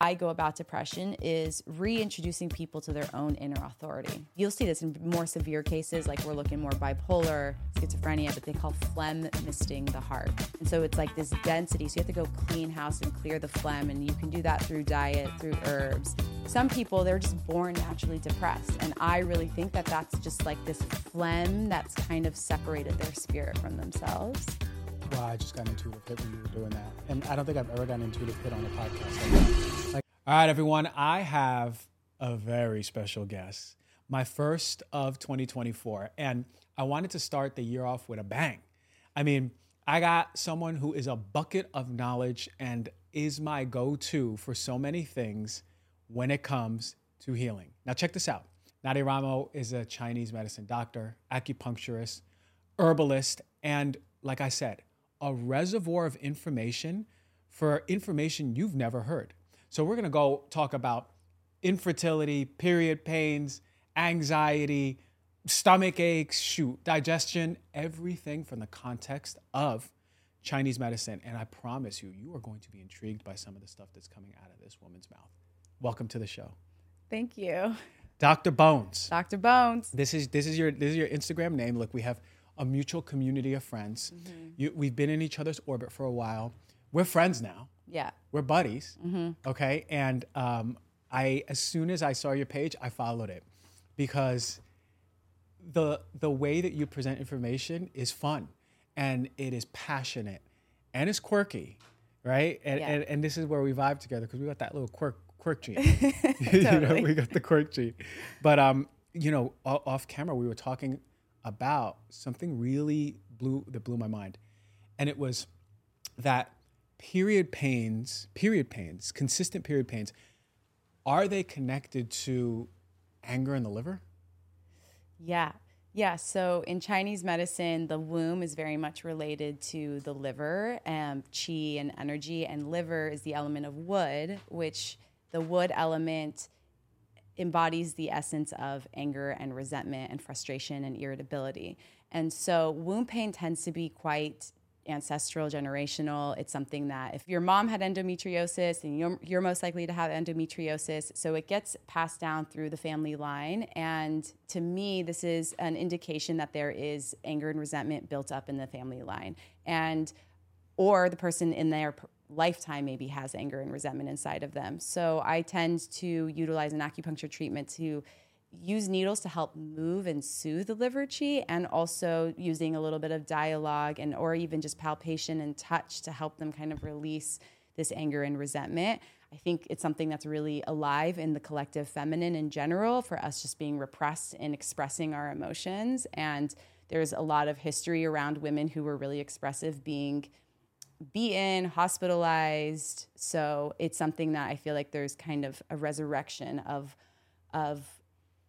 I go about depression is reintroducing people to their own inner authority. You'll see this in more severe cases, like we're looking more bipolar, schizophrenia, but they call phlegm misting the heart. And so it's like this density. So you have to go clean house and clear the phlegm, and you can do that through diet, through herbs. Some people, they're just born naturally depressed. And I really think that that's just like this phlegm that's kind of separated their spirit from themselves. Wow, I just got intuitive hit when you were doing that. And I don't think I've ever gotten intuitive hit on a podcast like. Like, all right, everyone, I have a very special guest, my first of 2024. And I wanted to start the year off with a bang. I mean, I got someone who is a bucket of knowledge and is my go to for so many things when it comes to healing. Now, check this out Nadia Ramo is a Chinese medicine doctor, acupuncturist, herbalist, and like I said, a reservoir of information for information you've never heard. So we're gonna go talk about infertility, period pains, anxiety, stomach aches, shoot, digestion, everything from the context of Chinese medicine. And I promise you, you are going to be intrigued by some of the stuff that's coming out of this woman's mouth. Welcome to the show. Thank you. Dr. Bones. Dr. Bones. This is this is your this is your Instagram name. Look, we have a mutual community of friends. Mm-hmm. You, we've been in each other's orbit for a while. We're friends now. Yeah. We're buddies. Mm-hmm. Okay. And um, I, as soon as I saw your page, I followed it because the the way that you present information is fun, and it is passionate, and it's quirky, right? And yeah. and, and this is where we vibe together because we got that little quirk quirk gene. you know, we got the quirk gene. But um, you know, off camera, we were talking about something really blew that blew my mind, and it was that period pains, period pains, consistent period pains, are they connected to anger in the liver? Yeah. Yeah, so in Chinese medicine, the womb is very much related to the liver, and qi and energy, and liver is the element of wood, which the wood element embodies the essence of anger and resentment and frustration and irritability. And so womb pain tends to be quite ancestral, generational. It's something that if your mom had endometriosis, and you're, you're, most likely to have endometriosis. So it gets passed down through the family line. And to me, this is an indication that there is anger and resentment built up in the family line. And or the person in their lifetime maybe has anger and resentment inside of them. So I tend to utilize an acupuncture treatment to use needles to help move and soothe the liver chi and also using a little bit of dialogue and or even just palpation and touch to help them kind of release this anger and resentment. I think it's something that's really alive in the collective feminine in general for us just being repressed in expressing our emotions and there's a lot of history around women who were really expressive being beaten, hospitalized. So it's something that I feel like there's kind of a resurrection of of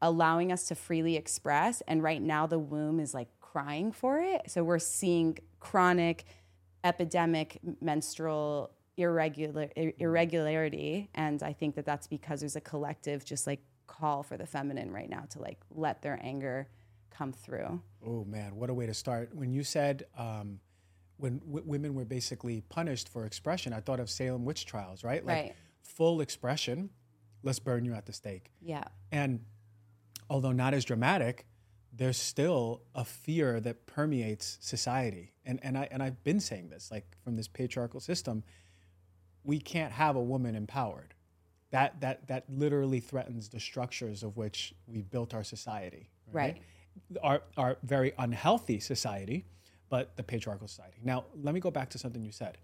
allowing us to freely express. And right now the womb is like crying for it. So we're seeing chronic epidemic menstrual irregular irregularity and i think that that's because there's a collective just like call for the feminine right now to like let their anger come through oh man what a way to start when you said um, when w- women were basically punished for expression, I thought of Salem witch trials, right? Like right. full expression, let's burn you at the stake. Yeah. And although not as dramatic, there's still a fear that permeates society. And and I and I've been saying this, like from this patriarchal system, we can't have a woman empowered. That that that literally threatens the structures of which we built our society. Right. right. Our our very unhealthy society but the patriarchal society. Now, let me go back to something you said.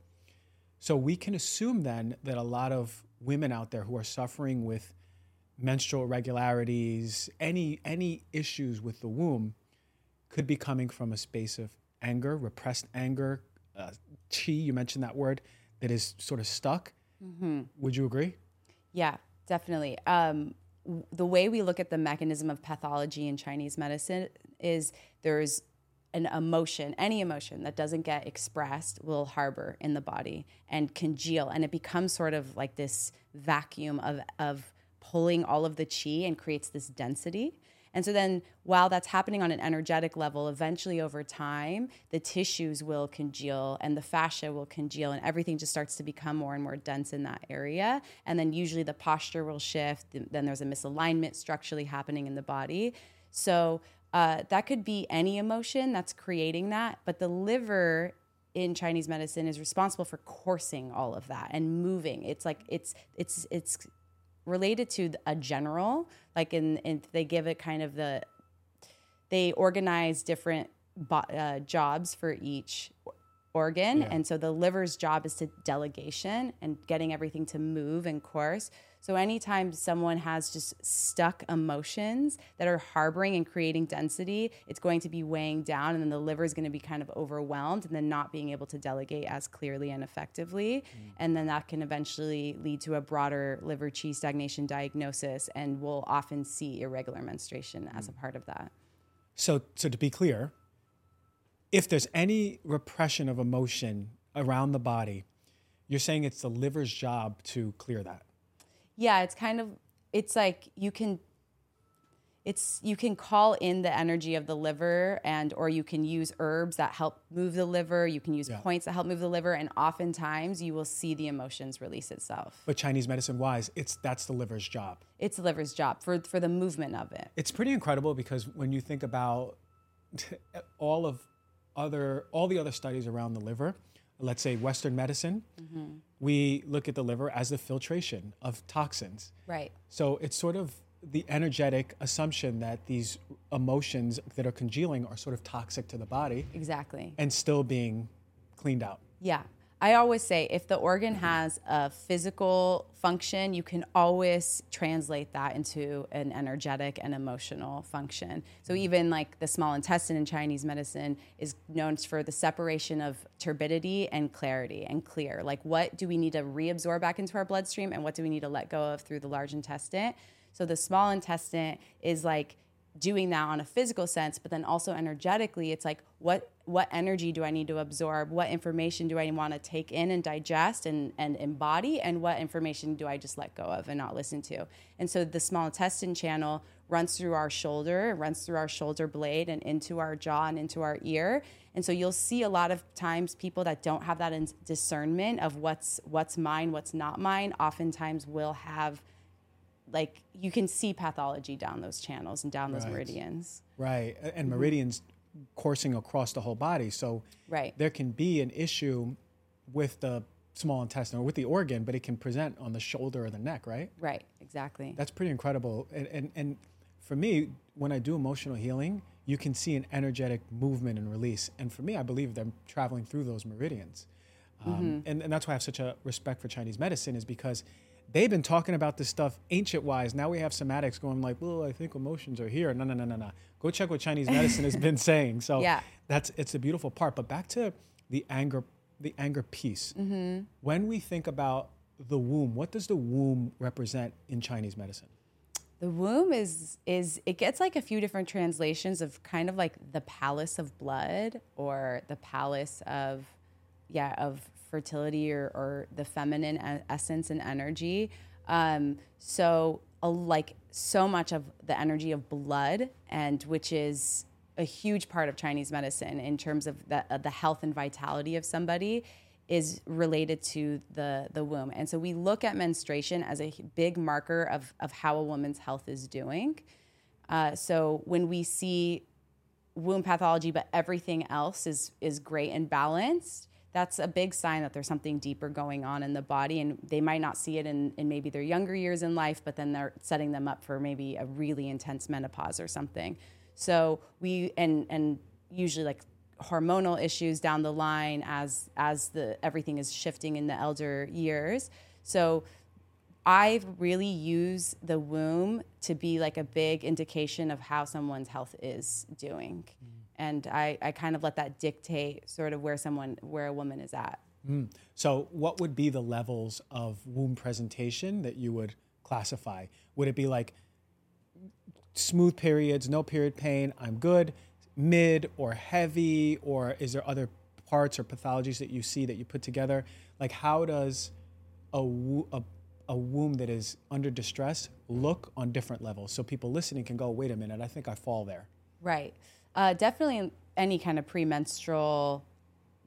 So we can assume then that a lot of women out there who are suffering with menstrual irregularities, any any issues with the womb, could be coming from a space of anger, repressed anger, uh, chi. You mentioned that word that is sort of stuck. Mm-hmm. Would you agree? Yeah, definitely. Um, the way we look at the mechanism of pathology in Chinese medicine is there's an emotion, any emotion that doesn't get expressed will harbor in the body and congeal. And it becomes sort of like this vacuum of, of pulling all of the chi and creates this density. And so then while that's happening on an energetic level, eventually over time, the tissues will congeal and the fascia will congeal and everything just starts to become more and more dense in that area. And then usually the posture will shift. Then there's a misalignment structurally happening in the body. So uh, that could be any emotion that's creating that, but the liver in Chinese medicine is responsible for coursing all of that and moving. It's like it's it's it's related to a general, like in, in they give it kind of the they organize different bo- uh, jobs for each organ, Yeah. and so the liver's job is to delegation and getting everything to move and course. So anytime someone has just stuck emotions that are harboring and creating density, it's going to be weighing down, and then the liver is going to be kind of overwhelmed, and then not being able to delegate as clearly and effectively, mm. and then that can eventually lead to a broader liver qi stagnation diagnosis, and we'll often see irregular menstruation as a mm. part of that. So, so to be clear, if there's any repression of emotion around the body, you're saying it's the liver's job to clear that. Yeah it's kind of it's like you can it's you can call in the energy of the liver and or you can use herbs that help move the liver you can use Yeah. points that help move the liver and oftentimes you will see the emotions release itself But Chinese medicine wise, it's that's the liver's job. it's the liver's job for for the movement of it It's pretty incredible because when you think about all of other all the other studies around the liver, let's say Western medicine, mm-hmm. we look at the liver as the filtration of toxins. right So it's sort of the energetic assumption that these emotions that are congealing are sort of toxic to the body exactly and still being cleaned out. Yeah. I always say if the organ mm-hmm. has a physical function, you can always translate that into an energetic and emotional function. So mm-hmm. even like the small intestine in Chinese medicine is known for the separation of turbidity and clarity and clear. Like what do we need to reabsorb back into our bloodstream and what do we need to let go of through the large intestine? So the small intestine is like doing that on a physical sense, but then also energetically, it's like what what energy do I need to absorb? What information do I want to take in and digest and, and embody? And what information do I just let go of and not listen to? And so the small intestine channel runs through our shoulder, runs through our shoulder blade and into our jaw and into our ear. And so you'll see a lot of times people that don't have that in- discernment of what's what's mine, what's not mine, oftentimes will have like you can see pathology down those channels and down those Right. meridians. Right. And mm-hmm. meridians coursing across the whole body. So Right. there can be an issue with the small intestine or with the organ, but it can present on the shoulder or the neck, right? Right, exactly. That's pretty incredible. And, and, and for me, when I do emotional healing, you can see an energetic movement and release. And for me, I believe them traveling through those meridians. Um, and, and that's why I have such a respect for Chinese medicine, is because they've been talking about this stuff ancient wise. Now we have somatics going like, well, I think emotions are here. No, no, no, no, no. Go check what Chinese medicine has been saying. So Yeah. that's it's a beautiful part. But back to the anger, the anger piece. Mm-hmm. When we think about the womb, what does the womb represent in Chinese medicine? The womb is is it gets like a few different translations of kind of like the palace of blood or the palace of yeah of fertility or, or the feminine essence and energy. Um, so like so much of the energy of blood and which is a huge part of Chinese medicine in terms of the, uh, the health and vitality of somebody is related to the the womb. And so we look at menstruation as a big marker of of how a woman's health is doing. Uh, so when we see womb pathology, but everything else is is great and balanced, that's a big sign that there's something deeper going on in the body. And they might not see it in, in maybe their younger years in life, but then they're setting them up for maybe a really intense menopause or something. So we and and usually like hormonal issues down the line as as the everything is shifting in the elder years. So I really use the womb to be like a big indication of how someone's health is doing. And I, I kind of let that dictate sort of where someone where a woman is at. Hmm. So, what would be the levels of womb presentation that you would classify? Would it be like smooth periods, no period pain, I'm good, mid or heavy, or is there other parts or pathologies that you see that you put together? Like, how does a, wo- a, a womb that is under distress look on different levels so people listening can go, wait a minute, I think I fall there? Right. Uh, definitely any kind of premenstrual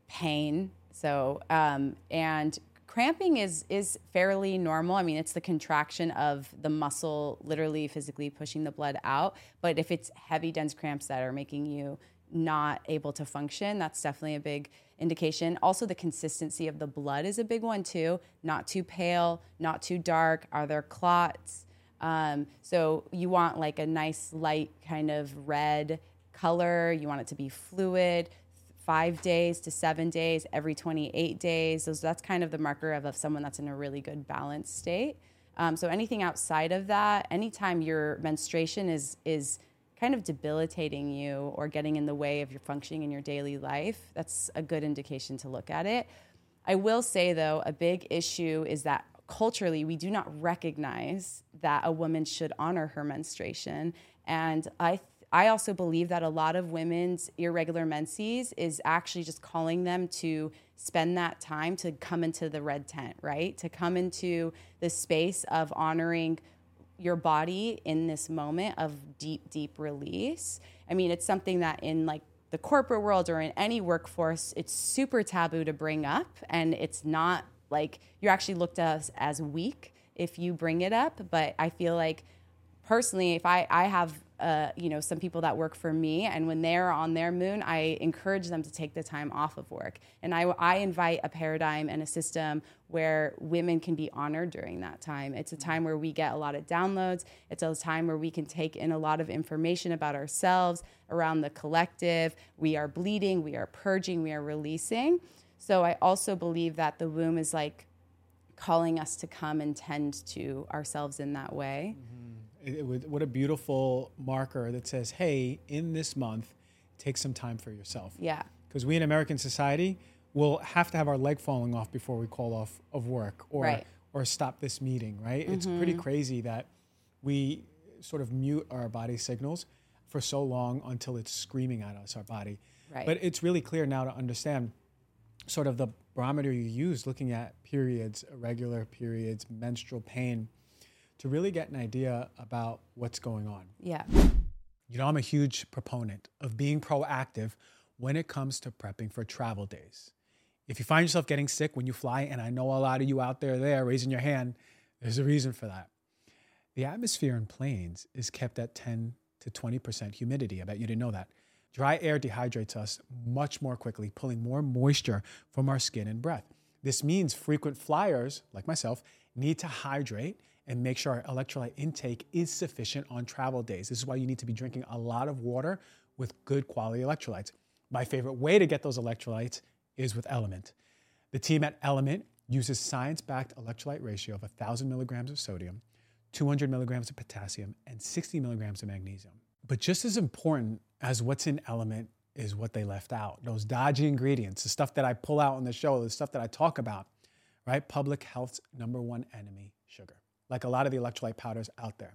pain. So, um, and cramping is is fairly normal. I mean, it's the contraction of the muscle, literally physically pushing the blood out. But if it's heavy, dense cramps that are making you not able to function, that's definitely a big indication. Also, the consistency of the blood is a big one too. Not too pale, not too dark. Are there clots? Um, so you want like a nice light kind of red color. You want it to be fluid. Five days to seven days, every 28 days. So that's kind of the marker of, of someone that's in a really good balanced state. Um, so anything outside of that, anytime your menstruation is is kind of debilitating you or getting in the way of your functioning in your daily life, that's a good indication to look at it. I will say though, a big issue is that culturally we do not recognize that a woman should honor her menstruation, and I I also believe that a lot of women's irregular menses is actually just calling them to spend that time to come into the red tent, right? To come into the space of honoring your body in this moment of deep, deep release. I mean, it's something that in like the corporate world or in any workforce, it's super taboo to bring up. And it's not like you're actually looked at as, weak if you bring it up. But I feel like personally, if I, I have uh, you know some people that work for me and when they're on their moon i encourage them to take the time off of work. And I, I invite a paradigm and a system where women can be honored during that time. It's a time where we get a lot of downloads. It's a time where we can take in a lot of information about ourselves around the collective. We are bleeding we are purging we are releasing. So i also believe that the womb is like calling us to come and tend to ourselves in that way. Mm-hmm it, it, what a beautiful marker that says, hey, in this month, take some time for yourself. Yeah. Because we in American society will have to have our leg falling off before we call off of work or right. or stop this meeting, right? Mm-hmm. It's pretty crazy that we sort of mute our body signals for so long until it's screaming at us, our body. Right. But it's really clear now to understand sort of the barometer you use looking at periods, irregular periods, menstrual pain to really get an idea about what's going on. Yeah. You know, I'm a huge proponent of being proactive when it comes to prepping for travel days. If you find yourself getting sick when you fly, and I know a lot of you out there there raising your hand, there's a reason for that. The atmosphere in planes is kept at 10 to 20% humidity. I bet you didn't know that. Dry air dehydrates us much more quickly, pulling more moisture from our skin and breath. This means frequent flyers, like myself, need to hydrate and make sure our electrolyte intake is sufficient on travel days. This is why you need to be drinking a lot of water with good quality electrolytes. My favorite way to get those electrolytes is with LMNT. The team at LMNT uses science backed electrolyte ratio of 1,000 milligrams of sodium, 200 milligrams of potassium, and 60 milligrams of magnesium. But just as important as what's in LMNT is what they left out those dodgy ingredients, the stuff that I pull out on the show, the stuff that I talk about, right? Public health's number one enemy, sugar like a lot of the electrolyte powders out there.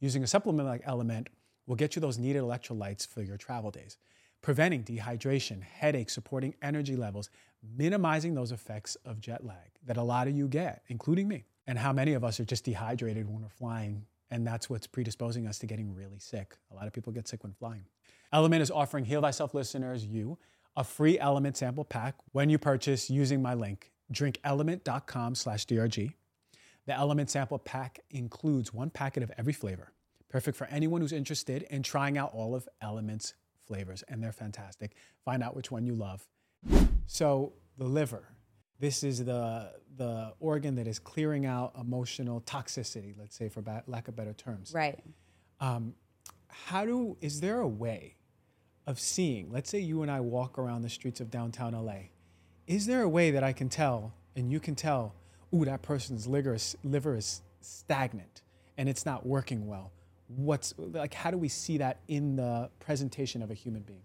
Using a supplement like LMNT will get you those needed electrolytes for your travel days, preventing dehydration, headaches, supporting energy levels, minimizing those effects of jet lag that a lot of you get, including me. And how many of us are just dehydrated when we're flying, and that's what's predisposing us to getting really sick. A lot of people get sick when flying. LMNT is offering Heal Thyself listeners, you, a free LMNT sample pack when you purchase using my link, drinkLMNT.com slash DRG. The LMNT Sample Pack includes one packet of every flavor, perfect for anyone who's interested in trying out all of LMNT's flavors, and they're fantastic. Find out which one you love. So, the liver. This is the, the organ that is clearing out emotional toxicity, let's say, for ba- lack of better terms. Right. Um, how do, is there a way of seeing, let's say you and I walk around the streets of downtown LA, is there a way that I can tell and you can tell ooh, that person's liver is, liver is stagnant and it's not working well. What's like, how do we see that in the presentation of a human being?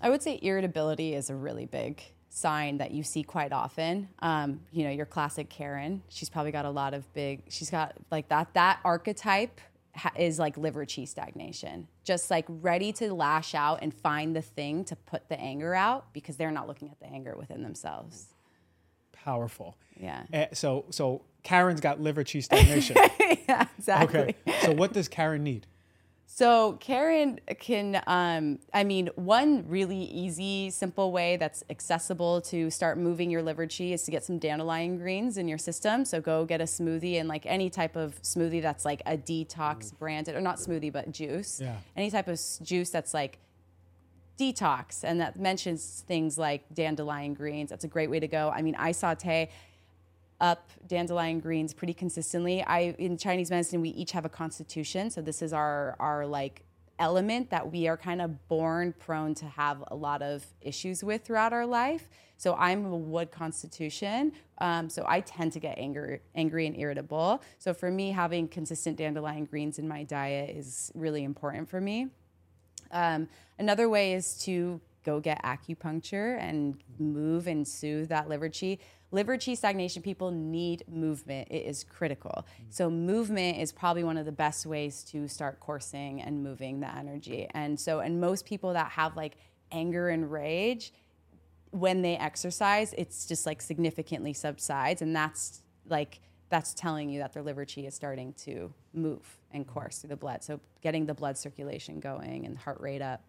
I would say irritability is a really big sign that you see quite often. Um, you know, your classic Karen, she's probably got a lot of big, she's got like that, that archetype ha- is like liver chi stagnation, just like ready to lash out and find the thing to put the anger out because they're not looking at the anger within themselves powerful. Yeah. Uh, so so Karen's got liver cheese stagnation. yeah, exactly. okay. So what does Karen need? So Karen can, um, I mean, one really easy, simple way that's accessible to start moving your liver chi is to get some dandelion greens in your system. So go get a smoothie and like any type of smoothie that's like a detox branded, or not smoothie, but juice. Yeah. Any type of juice that's like detox and that mentions things like dandelion greens. That's a great way to go. I mean, I saute up dandelion greens pretty consistently. I in Chinese medicine we each have a constitution, so this is our our like element that we are kind of born prone to have a lot of issues with throughout our life. So I'm a wood constitution, um, so I tend to get angry, angry and irritable. So for me, having consistent dandelion greens in my diet is really important for me. Um, another way is to go get acupuncture and move and soothe that liver chi. Liver chi stagnation people need movement. It is critical. So movement is probably one of the best ways to start coursing and moving the energy. And so, and most people that have like anger and rage, when they exercise, it's just like significantly subsides, and that's like that's telling you that their liver chi is starting to move and course through the blood. So getting the blood circulation going and heart rate up.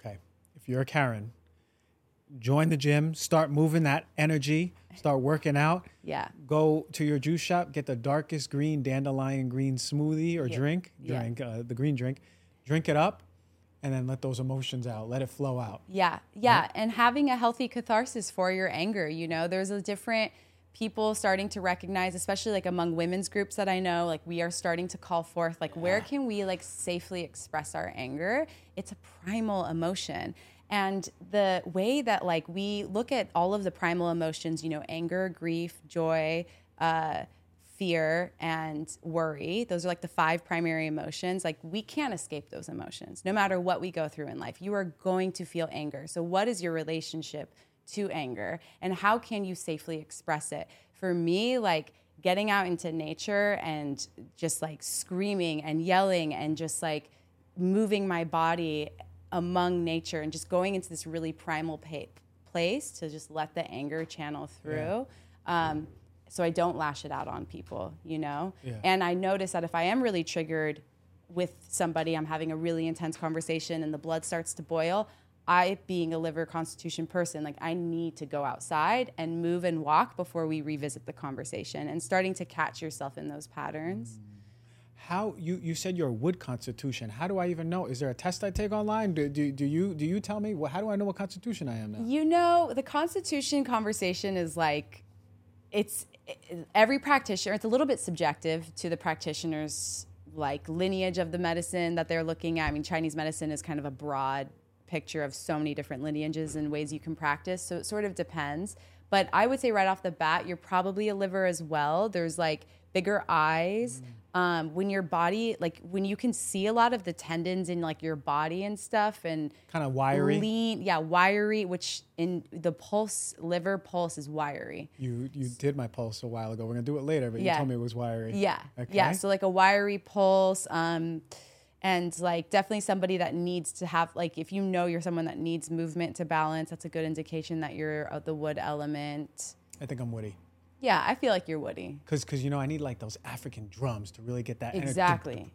Okay. If you're a Karen, join the gym, start moving that energy, start working out. Yeah. Go to your juice shop, get the darkest green dandelion green smoothie or Yeah. drink, Yeah. drink uh, the green drink, drink it up, and then let those emotions out. Let it flow out. Yeah, yeah, and having a healthy catharsis for your anger. You know, there's a different people starting to recognize, especially like among women's groups that I know, like we are starting to call forth, like where can we like safely express our anger? It's a primal emotion. And the way that like we look at all of the primal emotions, you know, anger, grief, joy, uh, fear and worry those are like the five primary emotions like we can't escape those emotions no matter what we go through in life you are going to feel anger so what is your relationship to anger and how can you safely express it for me like getting out into nature and just like screaming and yelling and just like moving my body among nature and just going into this really primal pa- place to just let the anger channel through um, so I don't lash it out on people, you know? Yeah. And I notice that if I am really triggered with somebody, I'm having a really intense conversation and the blood starts to boil, I, being a liver constitution person, like I need to go outside and move and walk before we revisit the conversation and starting to catch yourself in those patterns. How you you said you're a wood constitution. How do I even know? Is there a test I take online? Do, do, do you do you tell me? Well, how do I know what constitution I am now? You know, the constitution conversation is like, it's every practitioner, it's a little bit subjective to the practitioner's like lineage of the medicine that they're looking at. I mean, Chinese medicine is kind of a broad picture of so many different lineages and ways you can practice. So it sort of depends. But I would say right off the bat, you're probably a liver as well. There's like bigger eyes. Um, when your body, like when you can see a lot of the tendons in like your body and stuff, and Kind of wiry. lean, yeah, wiry. Which in the pulse, liver pulse is wiry. You you did my pulse a while ago. We're gonna do it later, but you told me it was wiry. Yeah, Okay. yeah. So like a wiry pulse, um, and like definitely somebody that needs to have like if you know you're someone that needs movement to balance, that's a good indication that you're of the wood element. I think I'm woody. Yeah, I feel like you're woody. Cause, cause you know I need like those African drums to really get that energy. Exactly.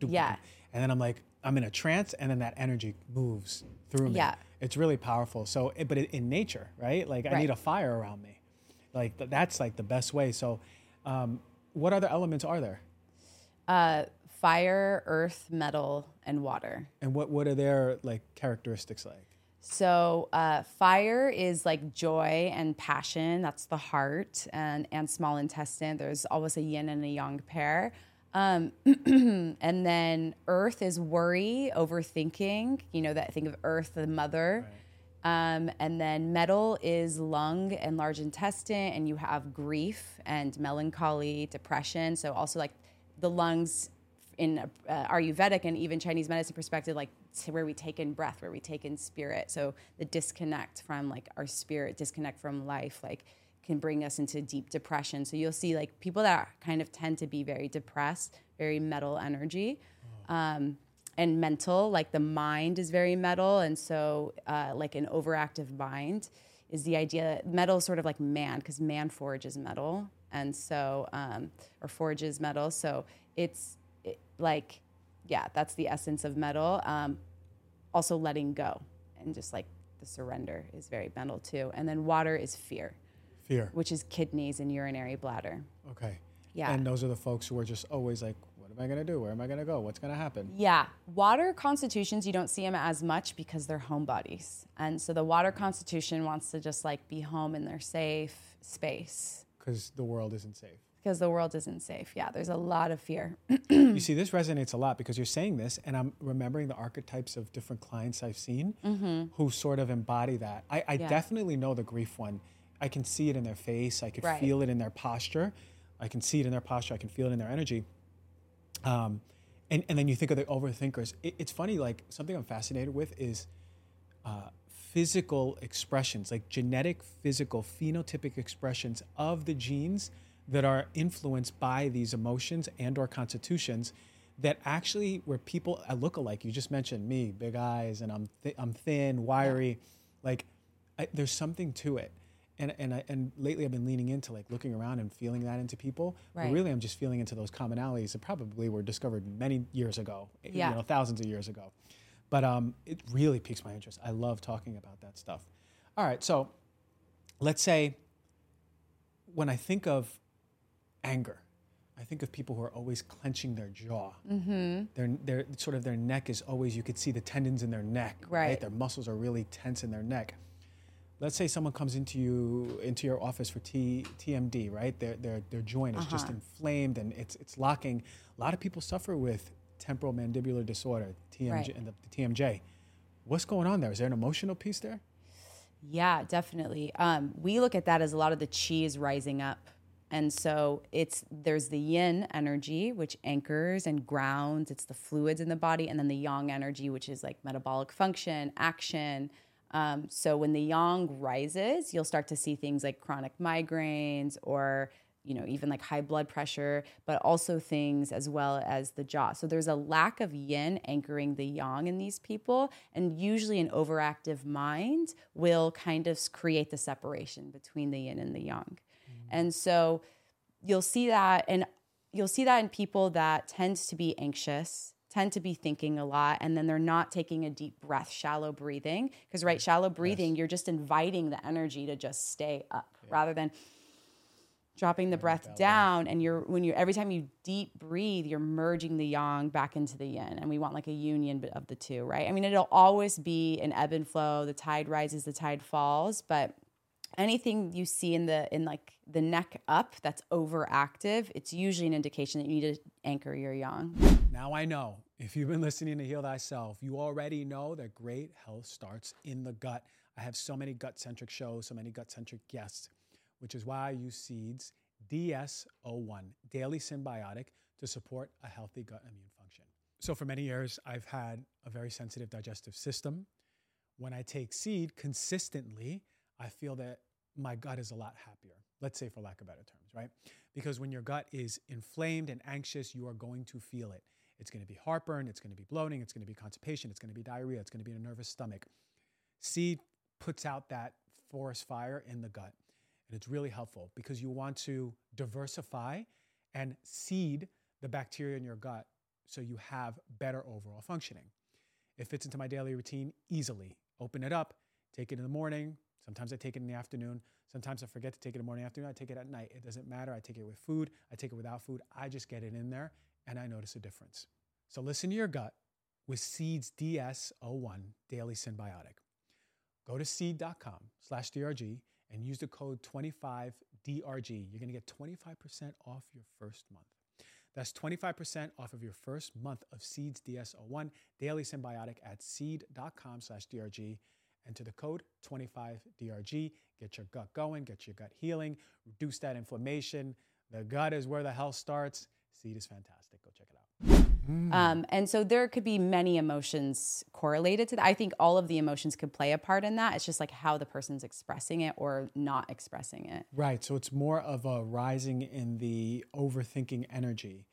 Yeah. And then I'm like I'm in a trance, and then that energy moves through me. Yeah. It's really powerful. So, it- but it, in nature, right? Like I need a fire around me. Like th- that's like the best way. So, um, what other elements are there? Uh, fire, earth, metal, and water. And what what are their like characteristics like? So uh, fire is like joy and passion. That's the heart and and small intestine. There's always a yin and a yang pair. Um, and then earth is worry, overthinking. You know that think of earth, the mother. Um, and then metal is lung and large intestine, and you have grief and melancholy, depression. So also like the lungs in uh, Ayurvedic and even Chinese medicine perspective, like where we take in breath, where we take in spirit. So the disconnect from like our spirit, disconnect from life, like can bring us into deep depression. So you'll see like people that kind of tend to be very depressed, very metal energy. Um, and mental, like the mind is very metal, and so uh, like an overactive mind is the idea. Metal is sort of like man, because man forge is metal, and so um, or forges metal. So it's it, like, yeah, that's the essence of metal. Um, also, letting go and just like the surrender is very metal too. And then water is fear, Fear. which is kidneys and urinary bladder. Okay. Yeah. And those are the folks who are just always like, what am I going to do? Where am I going to go? What's going to happen? Yeah, water constitutions, you don't see them as much because they're homebodies. And so the water constitution wants to just like be home in their safe space Because the world isn't safe. Because the world isn't safe. Yeah, there's a lot of fear. you see, this resonates a lot because you're saying this, and I'm remembering the archetypes of different clients I've seen who sort of embody that. I, I Mm-hmm. Yeah. definitely know the grief one. I can see it in their face. I can Right. feel it in their posture. I can see it in their posture. I can feel it in their energy. Um, and, and then you think of the overthinkers. It, it's funny, like something I'm fascinated with is uh, physical expressions, like genetic, physical, phenotypic expressions of the genes that are influenced by these emotions and or constitutions that actually where people I look alike. You just mentioned me, big eyes, and I'm th- I'm thin, wiry. Like I, there's something to it. And, and, I, and lately I've been leaning into like looking around and feeling that into people. But Right. really, I'm just feeling into those commonalities that probably were discovered many years ago, Yeah. you know, thousands of years ago. But um, it really piques my interest. I love talking about that stuff. All right, so let's say when I think of anger, I think of people who are always clenching their jaw. Mm-hmm. Their, their sort of their neck is always you could see the tendons in their neck. Right. Their muscles are really tense in their neck. Let's say someone comes into you into your office for T, TMD, right? Their, their, their joint is just inflamed and it's it's locking. A lot of people suffer with temporal mandibular disorder, TMJ, Right. and the, the TMJ. What's going on there? Is there an emotional piece there? Yeah, definitely. Um, we look at that as a lot of the chi is rising up. And so it's there's the yin energy, which anchors and grounds. It's the fluids in the body, and then the yang energy, which is like metabolic function, action. Um, so when the yang rises, you'll start to see things like chronic migraines or you know even like high blood pressure, but also things as well as the jaw. So there's a lack of yin anchoring the yang in these people, and usually an overactive mind will kind of create the separation between the yin and the yang. And so you'll see that and you'll see that in people that tend to be anxious tend to be thinking a lot and then they're not taking a deep breath shallow breathing. Because right shallow breathing you're just inviting the energy to just stay up rather than dropping the breath down. And you're when you every time you deep breathe you're merging the yang back into the yin. And we want like a union of the two right? I mean it'll always be an ebb and flow. The tide rises the tide falls. But anything you see in the in like the neck up that's overactive it's usually an indication that you need to anchor your yang Now I know if you've been listening to Heal Thyself, you already know that great health starts in the gut. I have so many gut centric shows, so many gut centric guests, which is why I use Seeds DS01 Daily Synbiotic to support a healthy gut immune function. So, for many years, I've had a very sensitive digestive system. When I take seed consistently, I feel that my gut is a lot happier. Let's say, for lack of better terms, right? Because when your gut is inflamed and anxious, you are going to feel it. It's going to be heartburn, it's going to be bloating, it's going to be constipation, it's going to be diarrhea, it's going to be a nervous stomach. Seed puts out that forest fire in the gut. And it's really helpful because you want to diversify and seed the bacteria in your gut so you have better overall functioning. It fits into my daily routine easily. Open it up, take it in the morning. Sometimes I take it in the afternoon. Sometimes I forget to take it in the morning, afternoon. I take it at night. It doesn't matter. I take it with food. I take it without food. I just get it in there and I notice a difference. So listen to your gut with Seeds DS01 Daily Synbiotic. Go to seed.com slash DRG and use the code 25DRG. You're going to get 25% off your first month. That's 25% off of your first month of Seeds DS01 Daily Synbiotic at seed.com slash DRG. Enter the code 25DRG. Get your gut going, get your gut healing, reduce that inflammation. The gut is where the health starts. Seed is fantastic. Go check it out. Um, and so there could be many emotions correlated to that. I think all of the emotions could play a part in that. It's just like how the person's expressing it or not expressing it. Right. So it's more of a rising in the overthinking energy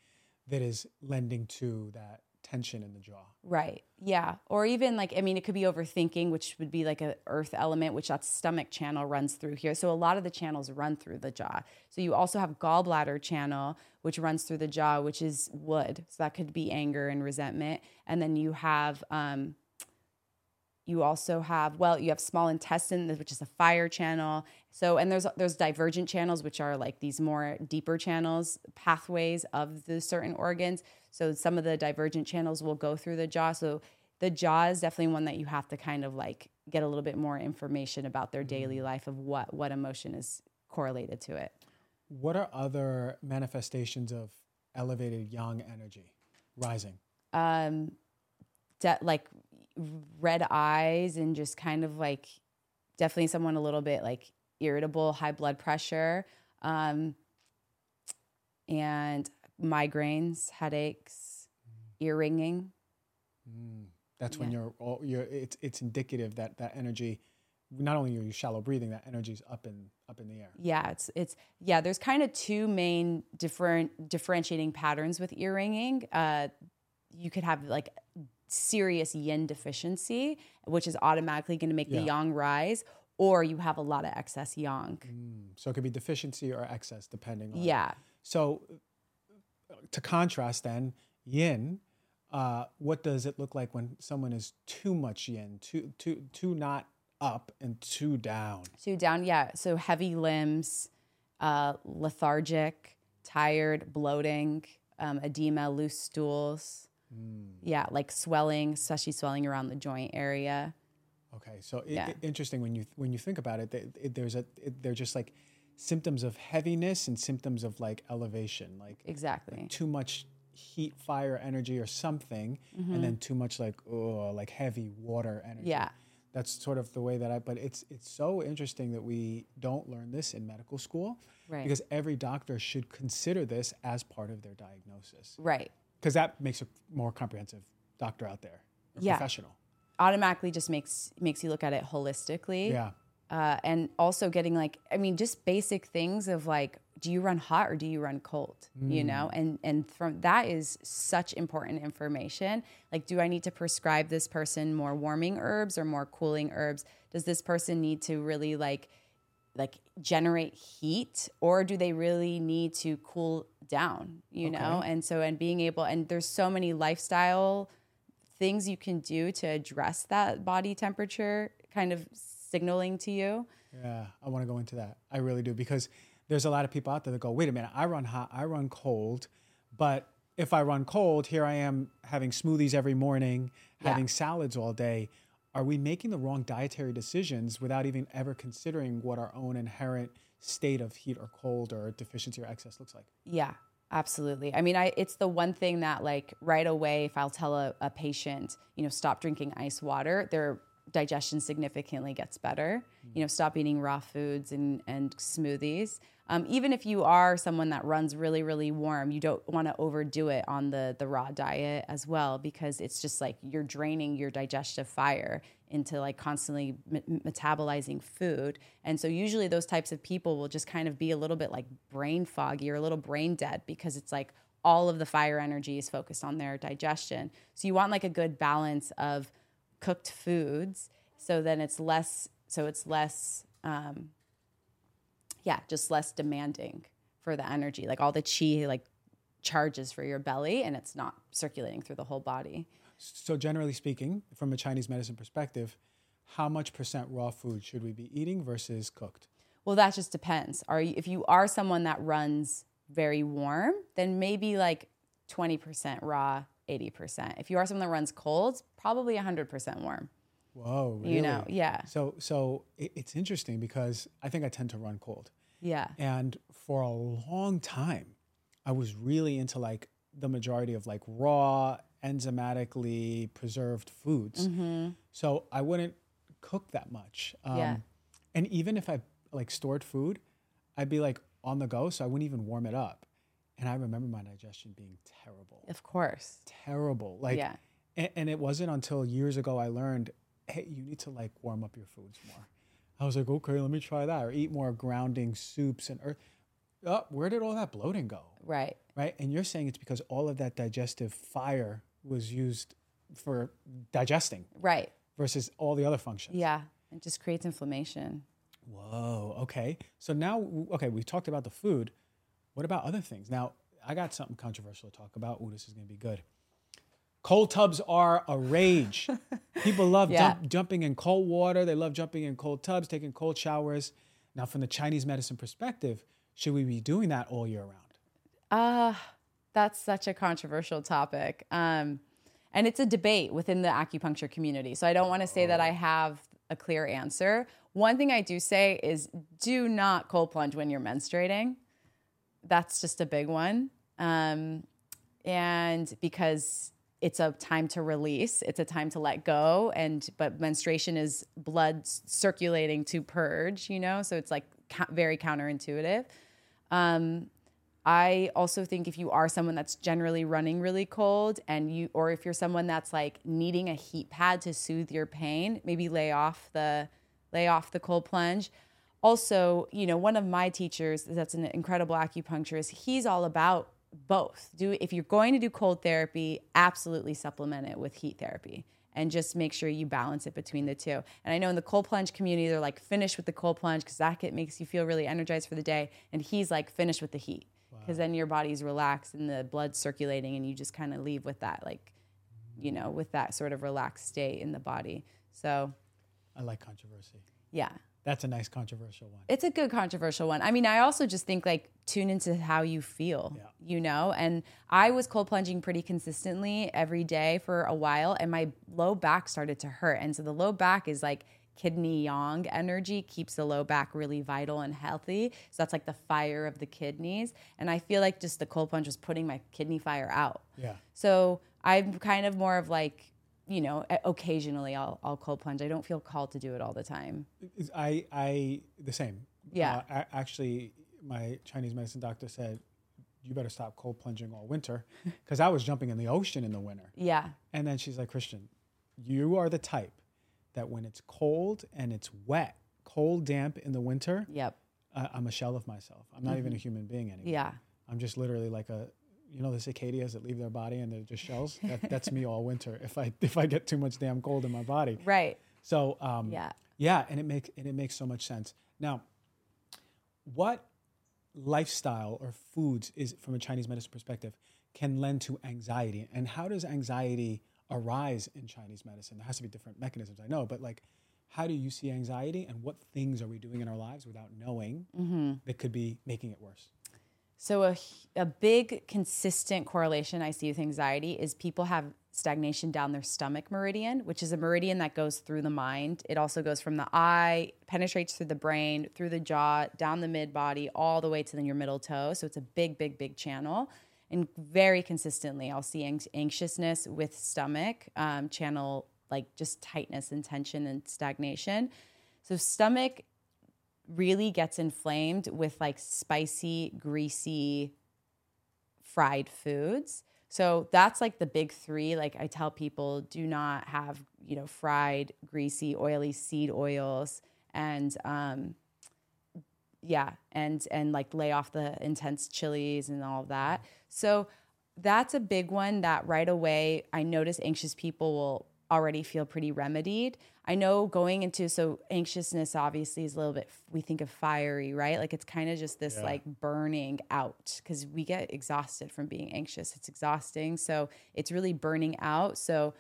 that is lending to that tension in the jaw. Right. Yeah. Or even like, I mean, it could be overthinking, which would be like a earth element, which that stomach channel runs through here. So a lot of the channels run through the jaw. So you also have gallbladder channel, which runs through the jaw, which is wood. So that could be anger and resentment. And then you have, um, you also have well you have small intestine which is a fire channel. So and there's there's divergent channels which are like these more deeper channels pathways of the certain organs. So some of the divergent channels will go through the jaw. So the jaw is definitely one that you have to kind of like get a little bit more information about their daily life of what what emotion is correlated to it. What are other manifestations of elevated yang energy rising? um de- like red eyes and just kind of like definitely someone a little bit like irritable high blood pressure um and migraines headaches ear ringing That's when Yeah. you're all you're it's it's indicative that that energy not only are you shallow breathing, that energy's up in up in the air. yeah it's it's yeah there's kind of two main different differentiating patterns with ear ringing uh you could have like serious yin deficiency which is automatically going to make Yeah. the yang rise or you have a lot of excess yang So it could be deficiency or excess depending on yeah So, uh, to contrast, then yin, uh, what does it look like when someone is too much yin, too too too not up and too down? So down, yeah. So heavy limbs, uh, lethargic, tired, bloating, um, edema, loose stools. Mm. Yeah, like swelling, especially swelling around the joint area. Okay, so i Yeah. i- interesting when you when you think about it, it there's a it, they're just like symptoms of heaviness and symptoms of like elevation, like Exactly. like too much heat, fire, energy, or something, and then mm-hmm. too much like oh, like heavy water energy. Yeah. that's sort of the way that I. But it's it's so interesting that we don't learn this in medical school, Right. Because every doctor should consider this as part of their diagnosis, Right. Because that makes a more comprehensive doctor out there, Yeah. professional. Automatically just makes makes you look at it holistically. Yeah. Uh, and also getting like, I mean, just basic things of like, do you run hot or do you run cold? You know, and and from that is such important information. Like, do I need to prescribe this person more warming herbs or more cooling herbs? Does this person need to really like like generate heat or do they really need to cool down you know and so and being able and there's so many lifestyle things you can do to address that body temperature kind of signaling to you Yeah, I want to go into that. I really do because there's a lot of people out there that go, wait a minute, I run hot, I run cold, but if I run cold, here I am having smoothies every morning, Yeah. having salads all day. Are we making the wrong dietary decisions without even ever considering what our own inherent state of heat or cold or deficiency or excess looks like? Yeah, absolutely. I mean, I it's the one thing that like right away, if I'll tell a, a patient, you know, stop drinking ice water, their digestion significantly gets better. You know, stop eating raw foods and and smoothies. Um, even if you are someone that runs really really warm, you don't want to overdo it on the the raw diet as well because it's just like you're draining your digestive fire into like constantly me- metabolizing food. And so usually those types of people will just kind of be a little bit like brain foggy or a little brain dead because it's like all of the fire energy is focused on their digestion. So you want like a good balance of cooked foods so then it's less so it's less um yeah, just less demanding for the energy. Like all the chi like charges for your belly and it's not circulating through the whole body. So, generally speaking, from a Chinese medicine perspective, how much percent raw food should we be eating versus cooked? Well, that just depends. Are you, if you are someone that runs very warm, then maybe like 20% raw, 80%. If you are someone that runs cold, probably 100% warm. Whoa, really? You know, yeah. So, so it, it's interesting because I think I tend to run cold. Yeah. And for a long time, I was really into like the majority of like raw, enzymatically preserved foods. So I wouldn't cook that much. Um, Yeah. And even if I like stored food, I'd be like on the go. So I wouldn't even warm it up. And I remember my digestion being terrible, Of course. terrible. Like, Yeah. and, and it wasn't until years ago I learned, hey, you need to like warm up your foods more. I was like, okay, let me try that, or eat more grounding soups and earth. Oh, where did all that bloating go? Right. Right, and you're saying it's because all of that digestive fire was used for digesting Right. versus all the other functions. Yeah. It just creates inflammation. Whoa. Okay. So now, okay, we talked about the food. What about other things? Now, I got something controversial to talk about. Ooh, this is going to be good. Cold tubs are a rage. People love Yeah. jump, jumping in cold water. They love jumping in cold tubs, taking cold showers. Now, from the Chinese medicine perspective, should we be doing that all year round? Uh, that's such a controversial topic. Um, and it's a debate within the acupuncture community. So I don't want to say that I have a clear answer. One thing I do say is do not cold plunge when you're menstruating. That's just a big one. Um, and because it's a time to release, it's a time to let go. And but menstruation is blood circulating to purge, you know, so it's like very counterintuitive. Um, I also think if you are someone that's generally running really cold and you or if you're someone that's like needing a heat pad to soothe your pain, maybe lay off the lay off the cold plunge. Also, you know, one of my teachers that's an incredible acupuncturist, he's all about both. Do if you're going to do cold therapy, absolutely supplement it with heat therapy and just make sure you balance it between the two. And I know in the cold plunge community, they're like finish with the cold plunge because that get, makes you feel really energized for the day. And he's like finish with the heat because then your body's relaxed and the blood's circulating and you just kind of leave with that like, you know, with that sort of relaxed state in the body. So I like controversy. yeah, That's a nice controversial one. it's a good controversial one. I mean, I also just think like tune into how you feel, Yeah. you know? And I was cold plunging pretty consistently every day for a while and my low back started to hurt. And so the low back is like kidney yang energy keeps the low back really vital and healthy. So that's like the fire of the kidneys. And I feel like just the cold plunge was putting my kidney fire out. Yeah. So I'm kind of more of like, you know, occasionally I'll, I'll cold plunge. I don't feel called to do it all the time. I, I, the same. Yeah. Uh, a- actually, my Chinese medicine doctor said, you better stop cold plunging all winter because I was jumping in the ocean in the winter. Yeah. And then she's like, Christian, you are the type that when it's cold and it's wet, cold, damp in the winter, Yep. uh, I'm a shell of myself. I'm not even a human being anymore. Yeah. I'm just literally like a, you know, the cicadas that leave their body and they're just shells. That, that's me all winter. If I if I get too much damn cold in my body. Right. So um, Yeah. yeah, and it makes and it makes so much sense. Now, what lifestyle or foods is from a Chinese medicine perspective can lend to anxiety, and how does anxiety arise in Chinese medicine? There has to be different mechanisms, I know, but like, how do you see anxiety, and what things are we doing in our lives without knowing that could be making it worse? So a a big consistent correlation I see with anxiety is people have stagnation down their stomach meridian, which is a meridian that goes through the mind. It also goes from the eye, penetrates through the brain, through the jaw, down the mid body, all the way to then your middle toe. So it's a big, big, big channel. And very consistently, I'll see anx- anxiousness with stomach um, channel, like just tightness and tension and stagnation. So stomach really gets inflamed with like spicy, greasy, fried foods. So that's like the big three. Like I tell people, do not have, you know, fried, greasy, oily seed oils and um yeah, and and like lay off the intense chilies and all of that. So that's a big one that right away I notice anxious people will already feel pretty remedied. I know going into so anxiousness obviously is a little bit we think of fiery, right? Like it's kind of just this like burning out cuz we get exhausted from being anxious. It's exhausting. So it's really burning out. So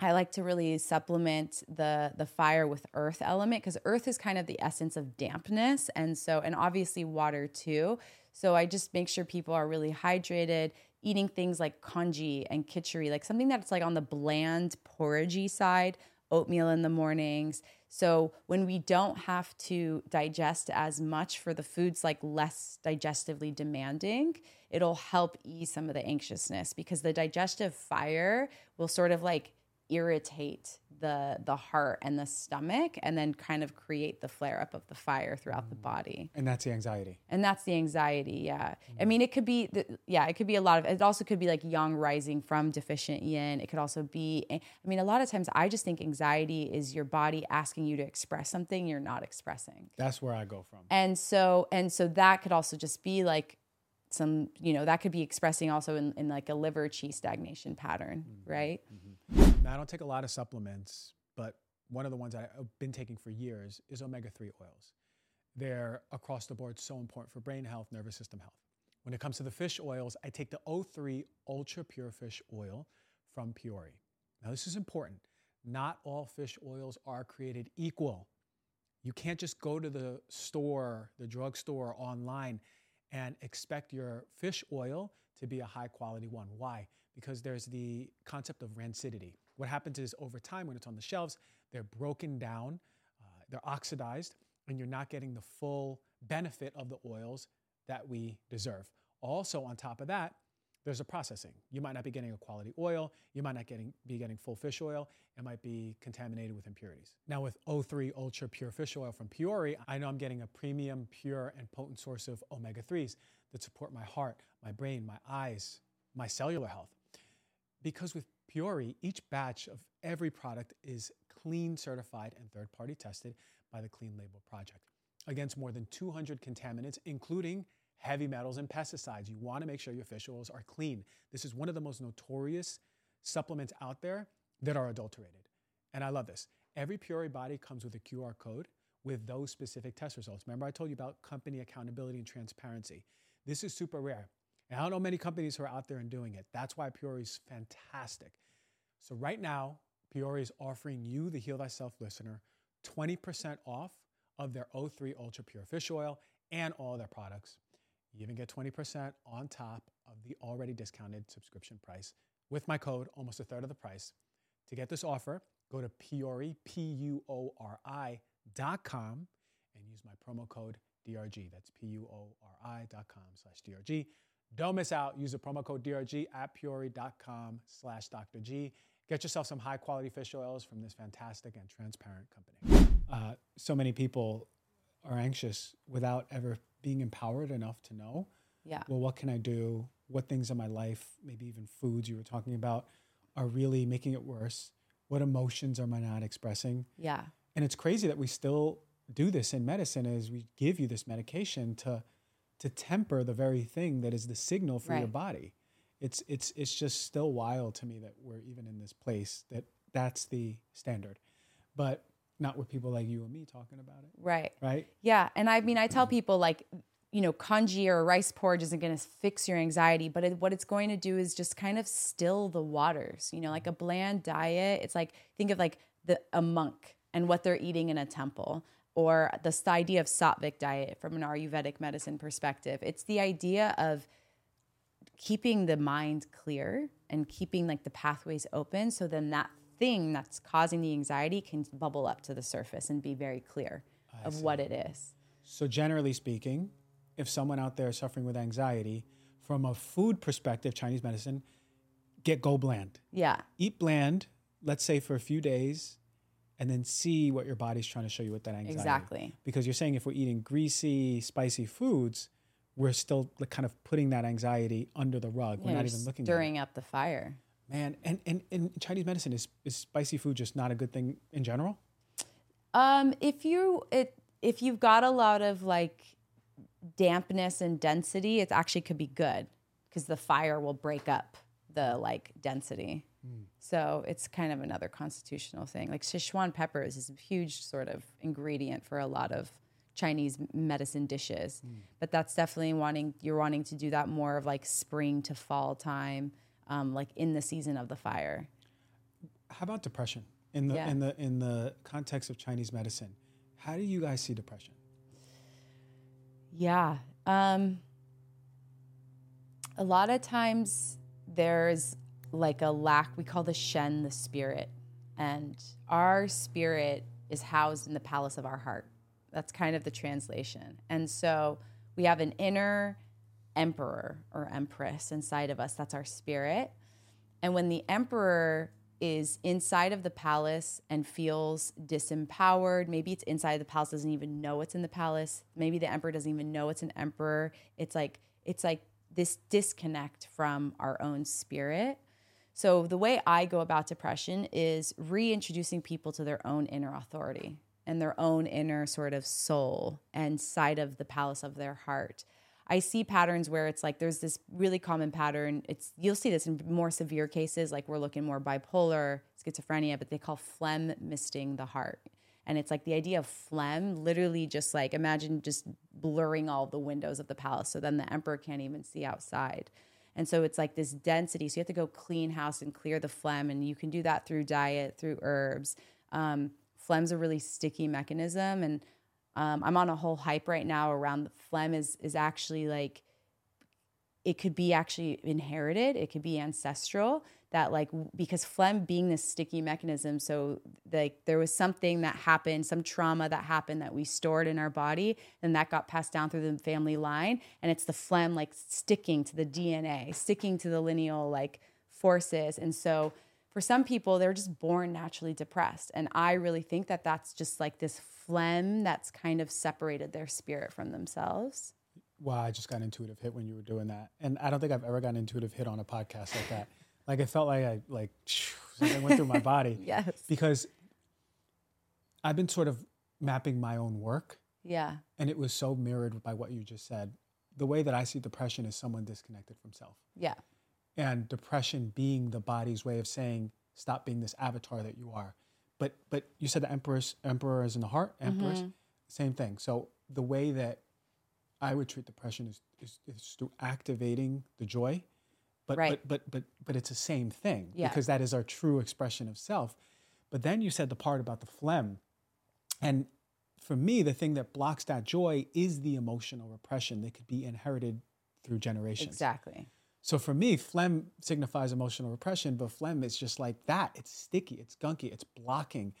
I like to really supplement the the fire with earth element because earth is kind of the essence of dampness and so and obviously water too. So I just make sure people are really hydrated, eating things like congee and kitchery, like something that's like on the bland porridgey side, oatmeal in the mornings. So when we don't have to digest as much for the foods like less digestively demanding, it'll help ease some of the anxiousness because the digestive fire will sort of like irritate the the heart and the stomach and then kind of create the flare up of the fire throughout the mm. body And that's the anxiety. and that's the anxiety yeah i mm. mean it could be the, yeah it could be a lot of it also could be like yang rising from deficient yin it could also be eh, i mean a lot of times i just think anxiety is your body asking you to express something you're not expressing That's where I go from. and so and so that could also just be like some, you know, that could be expressing also in, in like a liver qi stagnation pattern, Mm-hmm. right? Mm-hmm. Now, I don't take a lot of supplements, but one of the ones I've been taking for years is omega 3 oils. They're across the board so important for brain health, nervous system health. When it comes to the fish oils, I take the O3 Ultra Pure Fish Oil from Puori. Now, this is important. Not all fish oils are created equal. You can't just go to the store, the drugstore, online, and expect your fish oil to be a high quality one. Why? Because there's the concept of rancidity. What happens is over time, when it's on the shelves, they're broken down, uh, they're oxidized, and you're not getting the full benefit of the oils that we deserve. Also, on top of that, there's a processing. You might not be getting a quality oil. You might not getting, be getting full fish oil. It might be contaminated with impurities. Now, with O3 Ultra Pure Fish Oil from Puori, I know I'm getting a premium, pure, and potent source of omega 3s that support my heart, my brain, my eyes, my cellular health. Because with Puori, each batch of every product is clean certified and third party tested by the Clean Label Project against more than 200 contaminants, including heavy metals and pesticides. You want to make sure your fish oils are clean. This is one of the most notorious supplements out there that are adulterated. And I love this. Every Puori body comes with a QR code with those specific test results. Remember, I told you about company accountability and transparency. This is super rare. And I don't know many companies who are out there and doing it. That's why Puori is fantastic. So, right now, Puori is offering you, the Heal Thyself listener, 20% off of their O3 Ultra Pure Fish Oil and all their products. You even get 20% on top of the already discounted subscription price with my code, almost a third of the price. To get this offer, go to Puori, P U O R I dot com and use my promo code DRG. That's P U O R I dot com slash DRG. Don't miss out. Use the promo code DRG at Puori.com slash Dr. G. Get yourself some high quality fish oils from this fantastic and transparent company. Uh, so many people are anxious without ever being empowered enough to know Yeah. well, what can I do? What things in my life, maybe even foods you were talking about, are really making it worse? What emotions am I not expressing? Yeah. And it's crazy that we still do this in medicine is we give you this medication to to temper the very thing that is the signal for your body. It's it's it's just still wild to me that we're even in this place that that's the standard. But not with people like you and me talking about it, Right. right? Yeah, and I mean, I tell people like, you know, congee or rice porridge isn't going to fix your anxiety, but it, what it's going to do is just kind of still the waters. You know, like a bland diet. It's like think of like the a monk and what they're eating in a temple, or this idea of sattvic diet from an Ayurvedic medicine perspective. It's the idea of keeping the mind clear and keeping like the pathways open, so then that thing that's causing the anxiety can bubble up to the surface and be very clear of what it is. So, generally speaking, if someone out there is suffering with anxiety, from a food perspective, Chinese medicine, get go bland. Yeah. Eat bland, let's say for a few days, and then see what your body's trying to show you with that anxiety. Exactly. Because you're saying if we're eating greasy, spicy foods, we're still like kind of putting that anxiety under the rug. We're Yeah, not you're even looking stirring up the fire. Man, and, and, and in Chinese medicine, is, is spicy food just not a good thing in general? Um, if you it if you've got a lot of like dampness and density, it actually could be good because the fire will break up the like density. So it's kind of another constitutional thing. Like Sichuan peppers is a huge sort of ingredient for a lot of Chinese medicine dishes. But that's definitely wanting you're wanting to do that more of like spring to fall time, um, like in the season of the fire. How about depression in the Yeah. in the in the context of Chinese medicine? How do you guys see depression? Yeah. Um, a lot of times there's like a lack, we call the Shen the spirit. And our spirit is housed in the palace of our heart. That's kind of the translation. And so we have an inner emperor or empress inside of us. That's our spirit. And when the emperor is inside of the palace and feels disempowered, maybe it's inside the palace, doesn't even know it's in the palace. Maybe the emperor doesn't even know it's an emperor. It's like it's like this disconnect from our own spirit. So the way I go about depression is reintroducing people to their own inner authority and their own inner sort of soul and side of the palace of their heart. I see patterns where it's like there's this really common pattern. It's you'll see this in more severe cases, like we're looking more bipolar, schizophrenia, but they call phlegm misting the heart. And it's like the idea of phlegm, literally just like imagine just blurring all the windows of the palace. So then the emperor can't even see outside. And so it's like this density. So you have to go clean house and clear the phlegm. And you can do that through diet, through herbs. Um, phlegm's a really sticky mechanism. And um, I'm on a whole hype right now around the phlegm is is actually like it could be actually inherited, it could be ancestral. That like because phlegm being this sticky mechanism, so like there was something that happened, some trauma that happened that we stored in our body, and that got passed down through the family line, and it's the phlegm like sticking to the DNA, sticking to the lineal like forces, and so for some people they're just born naturally depressed and i really think that that's just like this phlegm that's kind of separated their spirit from themselves. Wow i just got intuitive hit when you were doing that and i don't think i've ever gotten intuitive hit on a podcast like that like it felt like i like something went through my body. Yes. Because i've been sort of mapping my own work. Yeah. And it was so mirrored by what you just said. The way that i see depression is someone disconnected from self. Yeah. And depression being the body's way of saying stop being this avatar that you are. But but you said the emperor's emperor is in the heart empress Mm-hmm. same thing. So the way that i would treat depression is is, is through activating the joy but, Right. but but but but it's the same thing Yeah. because that is our true expression of self but then you said the part about the phlegm and for me the thing that blocks that joy is the emotional repression that could be inherited through generations exactly so for me, phlegm signifies emotional repression, but phlegm is just like that. It's sticky, it's gunky, it's blocking,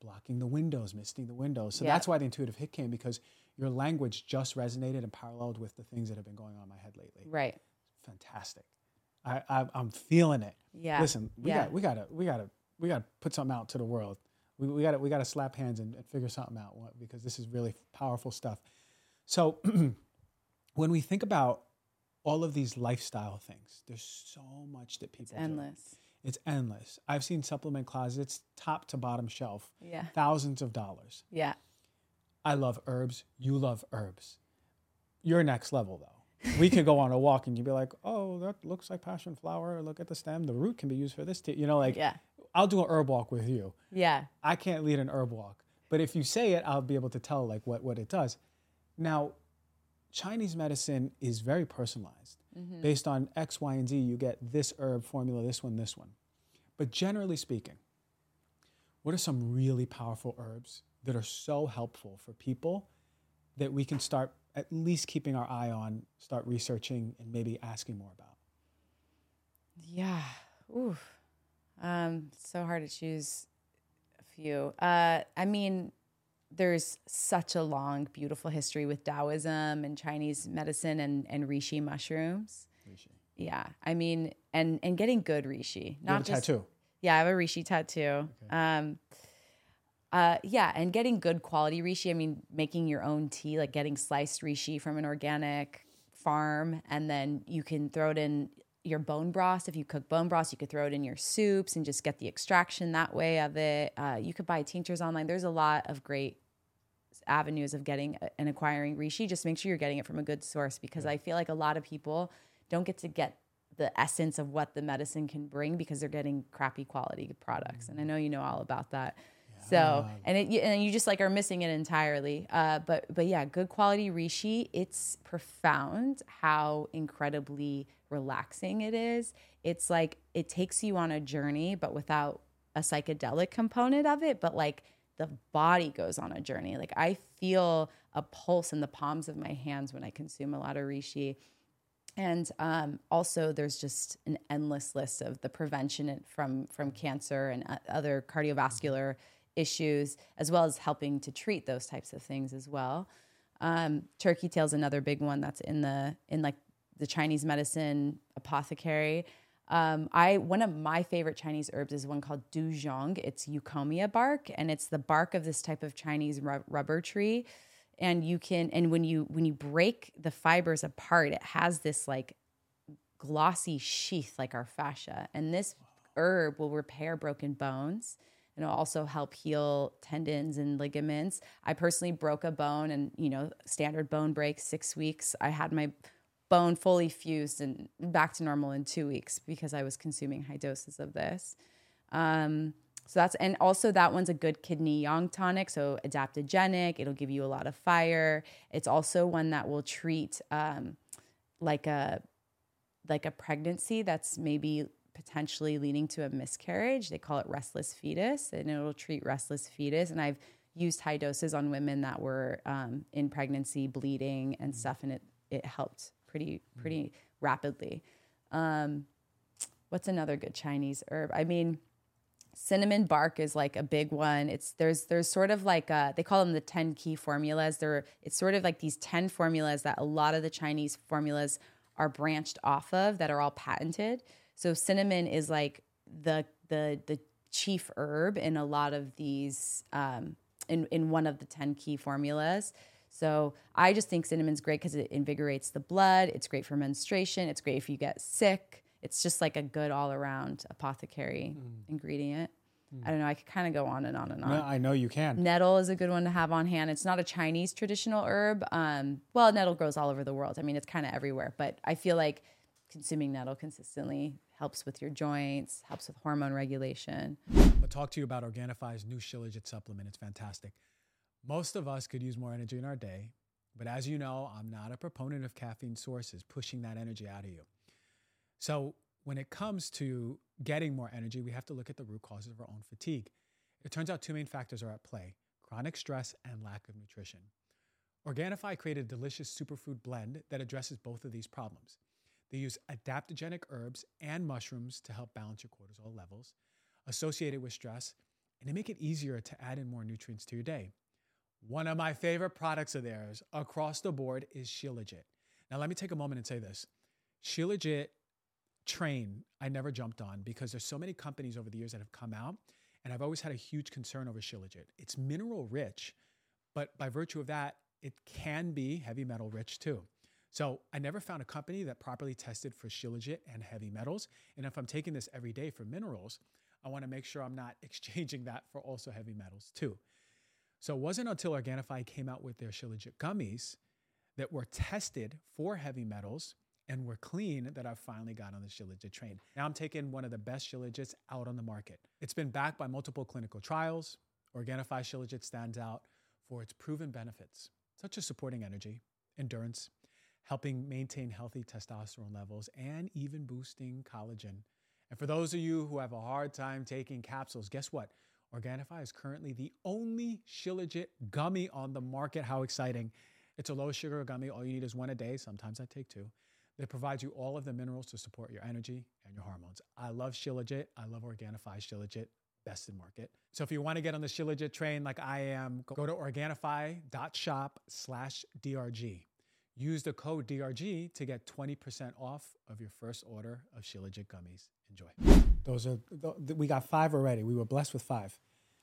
blocking the windows, misting the windows. So Yeah. that's why the intuitive hit came because your language just resonated and paralleled with the things that have been going on in my head lately. right Fantastic. I, I I'm feeling it. Yeah. Listen, we Yeah. got we gotta we gotta we gotta put something out to the world. We, we gotta we gotta slap hands and, and figure something out because this is really powerful stuff. So when we think about all of these lifestyle things, there's so much that people it's do. endless It's endless. I've seen supplement closets top to bottom shelf, yeah thousands of dollars. yeah I love herbs. You love herbs. You're next level though. We could go on a walk and you'd be like, "Oh, that looks like passion flower. Look at the stem. The root can be used for this." Tea. You know, like yeah I'll do an herb walk with you. yeah I can't lead an herb walk, but if you say it, I'll be able to tell like what what it does. Now, Chinese medicine is very personalized. Mm-hmm. Based on X, Y, and Z, you get this herb formula, this one, this one. But generally speaking, what are some really powerful herbs that are so helpful for people that we can start at least keeping our eye on, start researching, and maybe asking more about? Yeah. Oof. Um, so hard to choose a few. Uh, I mean, there's such a long, beautiful history with Taoism and Chinese medicine and, and reishi mushrooms. Yeah. I mean, and and getting good reishi, You have not a just tattoo. yeah, I have a reishi tattoo. Um, uh, yeah, and getting good quality reishi. I mean, making your own tea, like getting sliced reishi from an organic farm, and then you can throw it in your bone broth. If you cook bone broth, you could throw it in your soups and just get the extraction that way of it. Uh, you could buy tinctures online. There's a lot of great avenues of getting and acquiring reishi. Just make sure you're getting it from a good source because I feel like a lot of people don't get to get the essence of what the medicine can bring because they're getting crappy quality products. And I know you know all about that. So and it you- and you just like are missing it entirely. Uh, but but yeah, good quality reishi. It's profound how incredibly relaxing it is. It's like it takes you on a journey, but without a psychedelic component of it. But like the body goes on a journey. Like I feel a pulse in the palms of my hands when I consume a lot of reishi. And um, also, there's just an endless list of the prevention from from cancer and uh, other cardiovascular issues, as well as helping to treat those types of things as well. Um, turkey tail is another big one that's in the in like the Chinese medicine apothecary. Um, I one of my favorite Chinese herbs is one called duzhong. It's eucommia bark, and it's the bark of this type of Chinese ru- rubber tree. And you can and when you when you break the fibers apart, it has this like glossy sheath like our fascia. And this herb will repair broken bones. And it'll also help heal tendons and ligaments. I personally broke a bone, and you know, standard bone break six weeks. I had my bone fully fused and back to normal in two weeks because I was consuming high doses of this. Um, so that's and also that one's a good kidney yang tonic, so adaptogenic. It'll give you a lot of fire. It's also one that will treat um, like a like a pregnancy that's maybe potentially leading to a miscarriage. They call it restless fetus, and it'll treat restless fetus. And I've used high doses on women that were um, in pregnancy, bleeding and stuff, and it it helped pretty pretty rapidly. Um, what's another good Chinese herb? I mean, cinnamon bark is like a big one. It's there's there's sort of like a, they call them the ten key formulas. They're it's sort of like these ten formulas that a lot of the Chinese formulas are branched off of that are all patented. So cinnamon is like the the the chief herb in a lot of these um, in in one of the ten key formulas. So I just think cinnamon's great because it invigorates the blood. It's great for menstruation. It's great if you get sick. It's just like a good all around apothecary mm. ingredient. Mm. I don't know. I could kind of go on and on and on. No, I know you can. Nettle is a good one to have on hand. It's not a Chinese traditional herb. Um, well, nettle grows all over the world. I mean, it's kind of everywhere. But I feel like consuming nettle consistently helps with your joints, helps with hormone regulation. I'll talk to you about Organifi's new Shilajit supplement. It's fantastic. Most of us could use more energy in our day, but as you know, I'm not a proponent of caffeine sources pushing that energy out of you. So, when it comes to getting more energy, we have to look at the root causes of our own fatigue. It turns out two main factors are at play chronic stress and lack of nutrition. Organifi created a delicious superfood blend that addresses both of these problems. They use adaptogenic herbs and mushrooms to help balance your cortisol levels associated with stress, and they make it easier to add in more nutrients to your day. One of my favorite products of theirs across the board is Shilajit. Now, let me take a moment and say this Shilajit train, I never jumped on because there's so many companies over the years that have come out, and I've always had a huge concern over Shilajit. It's mineral rich, but by virtue of that, it can be heavy metal rich too. So I never found a company that properly tested for Shilajit and heavy metals. And if I'm taking this every day for minerals, I want to make sure I'm not exchanging that for also heavy metals too. So it wasn't until Organifi came out with their Shilajit gummies that were tested for heavy metals and were clean that I finally got on the Shilajit train. Now I'm taking one of the best Shilajits out on the market. It's been backed by multiple clinical trials. Organifi Shilajit stands out for its proven benefits, such as supporting energy, endurance, helping maintain healthy testosterone levels, and even boosting collagen. And for those of you who have a hard time taking capsules, guess what? Organifi is currently the only Shilajit gummy on the market. How exciting! It's a low sugar gummy. All you need is one a day. Sometimes I take two. It provides you all of the minerals to support your energy and your hormones. I love Shilajit. I love Organifi Shilajit. Best in market. So if you want to get on the Shilajit train like I am, go to Organifi.shop slash DRG. Use the code DRG to get 20% off of your first order of Shilajit gummies. Enjoy. Those are we got five already. We were blessed with five.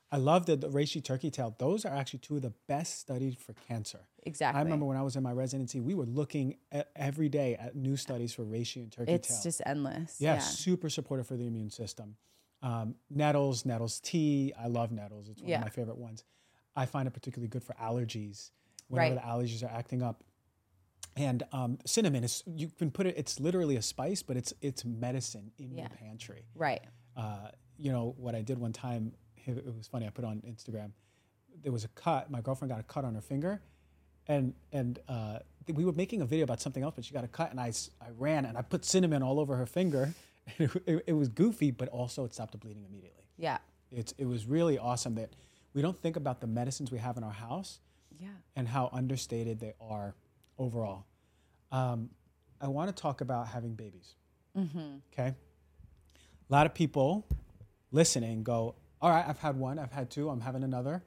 I love the, the reishi turkey tail. Those are actually two of the best studied for cancer. Exactly. I remember when I was in my residency, we were looking at, every day at new studies for reishi and turkey it's tail. It's just endless. Yeah, yeah, super supportive for the immune system. Um, nettles, nettles tea. I love nettles. It's one yeah. of my favorite ones. I find it particularly good for allergies. Whenever right. the allergies are acting up, and um, cinnamon is you can put it. It's literally a spice, but it's it's medicine in yeah. your pantry. Right. Uh, you know what I did one time. It, was funny. I put on Instagram. There was a cut. My girlfriend got a cut on her finger, and and uh, we were making a video about something else, but she got a cut, and I I ran and I put cinnamon all over her finger. It, it, it was goofy, but also it stopped the bleeding immediately. Yeah. It's it was really awesome that we don't think about the medicines we have in our house. Yeah. And how understated they are overall. Um, I want to talk about having babies. Mm-hmm. Okay. A lot of people listening go, All right, I've had one, I've had two, I'm having another.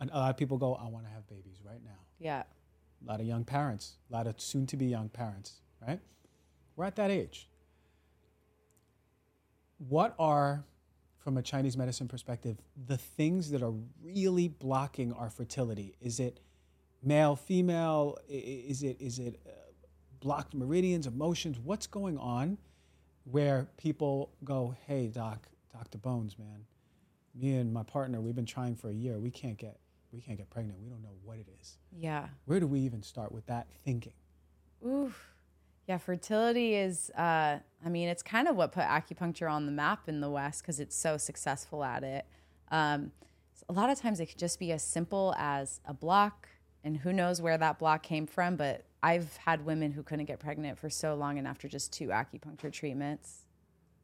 And a lot of people go, I want to have babies right now. Yeah. A lot of young parents, a lot of soon to be young parents, right? We're at that age. What are, from a Chinese medicine perspective, the things that are really blocking our fertility? Is it male, female? Is it is it uh, blocked meridians, emotions? What's going on where people go, "Hey, doc, Dr. Bones, man, me and my partner, we've been trying for a year. We can't get we can't get pregnant. We don't know what it is. Yeah. Where do we even start with that thinking? Oof. Yeah, fertility is, uh, I mean, it's kind of what put acupuncture on the map in the West because it's so successful at it. Um, a lot of times it could just be as simple as a block, and who knows where that block came from. But I've had women who couldn't get pregnant for so long, and after just two acupuncture treatments,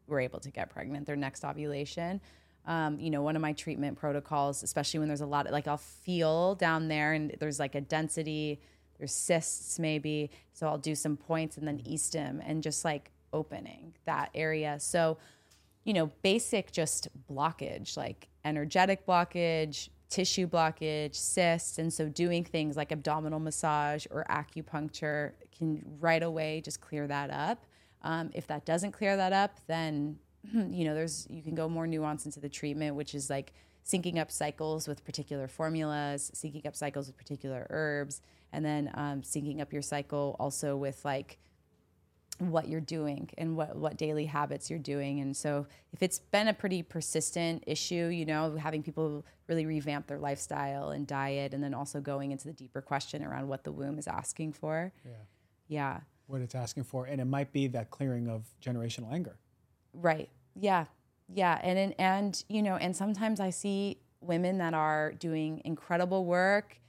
were able to get pregnant their next ovulation. Um, you know, one of my treatment protocols, especially when there's a lot of like, I'll feel down there and there's like a density, there's cysts maybe. So I'll do some points and then e-stim and just like opening that area. So, you know, basic just blockage, like energetic blockage, tissue blockage, cysts. And so doing things like abdominal massage or acupuncture can right away just clear that up. Um, if that doesn't clear that up, then you know there's you can go more nuance into the treatment, which is like syncing up cycles with particular formulas, syncing up cycles with particular herbs, and then um, syncing up your cycle also with like what you're doing and what what daily habits you're doing. And so if it's been a pretty persistent issue, you know, having people really revamp their lifestyle and diet, and then also going into the deeper question around what the womb is asking for. Yeah. Yeah. What it's asking for. And it might be that clearing of generational anger. Right. Yeah. Yeah. And, and, and, you know, and sometimes I see women that are doing incredible work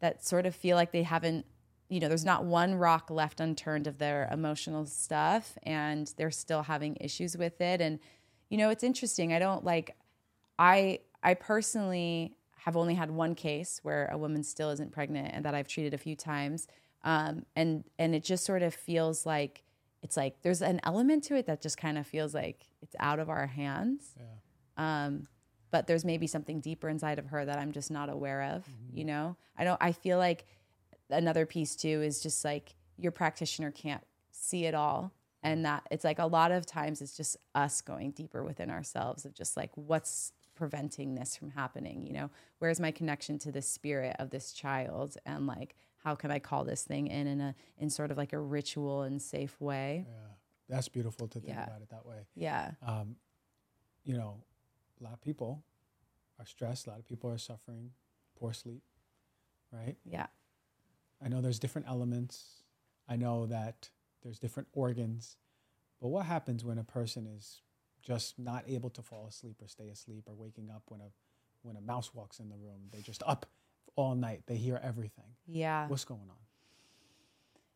that sort of feel like they haven't, you know, there's not one rock left unturned of their emotional stuff and they're still having issues with it. And, you know, it's interesting. I don't like, I, I personally have only had one case where a woman still isn't pregnant and that I've treated a few times. Um, and, and it just sort of feels like, it's like there's an element to it that just kind of feels like it's out of our hands. Yeah. Um, but there's maybe something deeper inside of her that I'm just not aware of. Mm-hmm. You know, I don't. I feel like another piece too is just like your practitioner can't see it all, and that it's like a lot of times it's just us going deeper within ourselves of just like what's preventing this from happening. You know, where's my connection to the spirit of this child, and like how can I call this thing in in a in sort of like a ritual and safe way. Yeah, that's beautiful to think yeah. about it that way. Yeah. Um, you know, a lot of people are stressed. A lot of people are suffering poor sleep, right? Yeah. I know there's different elements. I know that there's different organs. But what happens when a person is just not able to fall asleep or stay asleep or waking up when a when a mouse walks in the room? They're just up all night. They hear everything. Yeah. What's going on?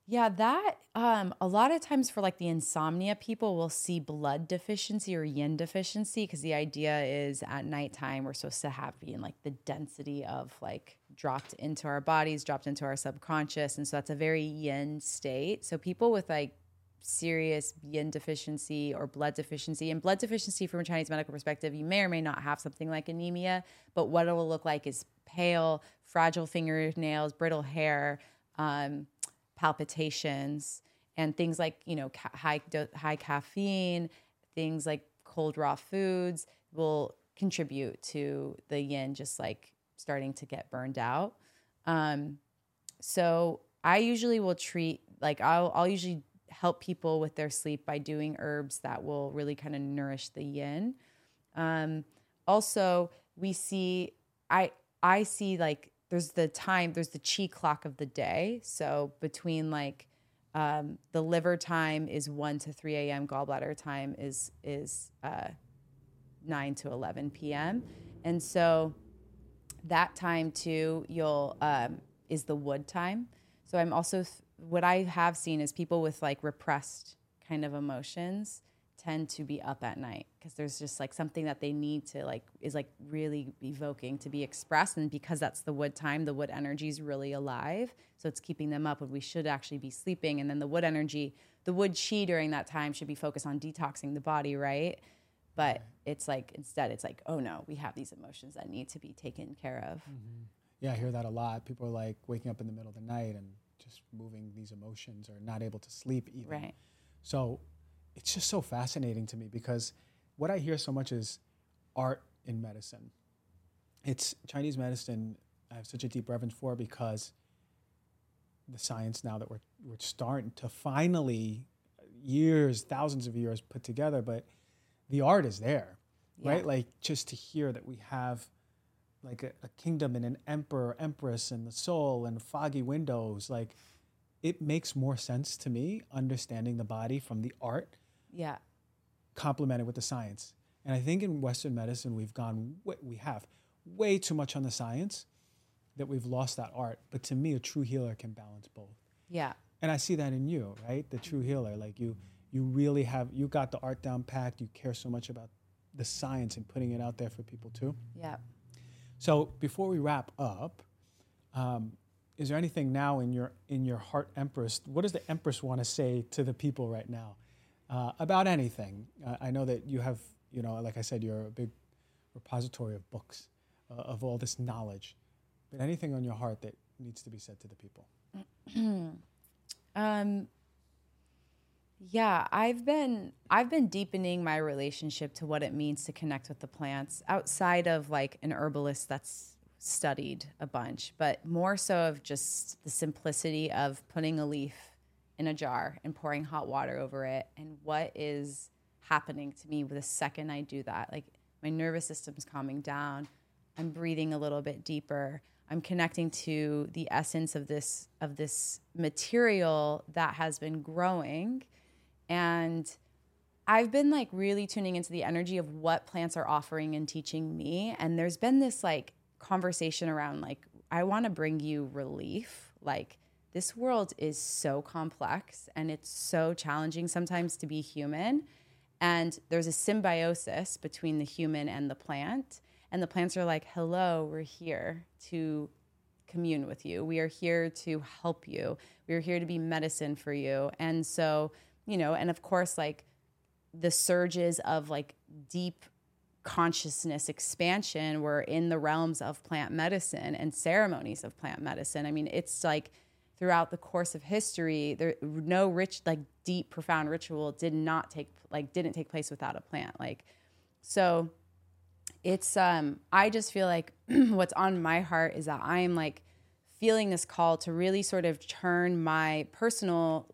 Yeah, that um, a lot of times for like the insomnia people will see blood deficiency or yin deficiency because the idea is at nighttime we're supposed to have being like the density of like dropped into our bodies, dropped into our subconscious, and so that's a very yin state. So people with like serious yin deficiency or blood deficiency, and blood deficiency from a Chinese medical perspective, you may or may not have something like anemia, but what it will look like is pale, fragile fingernails, brittle hair. Um, palpitations and things like you know ca- high high caffeine things like cold raw foods will contribute to the yin just like starting to get burned out. Um, so i usually will treat like I'll, I'll usually help people with their sleep by doing herbs that will really kind of nourish the yin. Um, also we see i i see like there's the time, there's the chi clock of the day. So between like um, the liver time is 1 to 3 a.m. Gallbladder time is is uh, 9 to 11 p.m. And so that time too, you'll um, is the wood time. So I'm also th- what I have seen is people with like repressed kind of emotions tend to be up at night because there's just like something that they need to like is like really evoking to be expressed and because that's the wood time the wood energy is really alive so it's keeping them up when we should actually be sleeping and then the wood energy the wood chi during that time should be focused on detoxing the body right? But it's like instead it's like oh no we have these emotions that need to be taken care of. Mm-hmm. yeah i hear that a lot. People are like waking up in the middle of the night and just moving these emotions or not able to sleep even. Right. So it's just so fascinating to me because what I hear so much is art in medicine. It's Chinese medicine. I have such a deep reverence for because the science now that we're we're starting to finally years, thousands of years put together, but the art is there. right? Like just to hear that we have like a, a kingdom and an emperor, empress, and the soul and foggy windows, like it makes more sense to me understanding the body from the art Yeah. complemented with the science. And I think in Western medicine, we've gone, we have way too much on the science that we've lost that art. But to me, a true healer can balance both. Yeah. And I see that in you, right? The true healer. Like you, you really have, you got the art down packed. You care so much about the science and putting it out there for people too. Yeah. So before we wrap up, um, is there anything now in your in your heart, Empress? What does the Empress want to say to the people right now uh, about anything? Uh, I know that you have, you know, like I said, you're a big repository of books uh, of all this knowledge. But anything on your heart that needs to be said to the people? Um, yeah, I've been I've been deepening my relationship to what it means to connect with the plants outside of like an herbalist that's studied a bunch, but more so of just the simplicity of putting a leaf in a jar and pouring hot water over it and what is happening to me the second I do that. Like my nervous system's calming down. I'm breathing a little bit deeper. I'm connecting to the essence of this of this material that has been growing and I've been like really tuning into the energy of what plants are offering and teaching me and there's been this like conversation around like I want to bring you relief like this world is so complex and it's so challenging sometimes to be human. And there's a symbiosis between the human and the plant. And the plants are like hello we're here to commune with you. We are here to help you. We are here to be medicine for you. And so you know and of course like the surges of like deep consciousness expansion were in the realms of plant medicine and ceremonies of plant medicine. I mean it's like throughout the course of history there no rich like deep profound ritual did not take like didn't take place without a plant like so it's um i just feel like what's on my heart is that i'm like feeling this call to really sort of turn my personal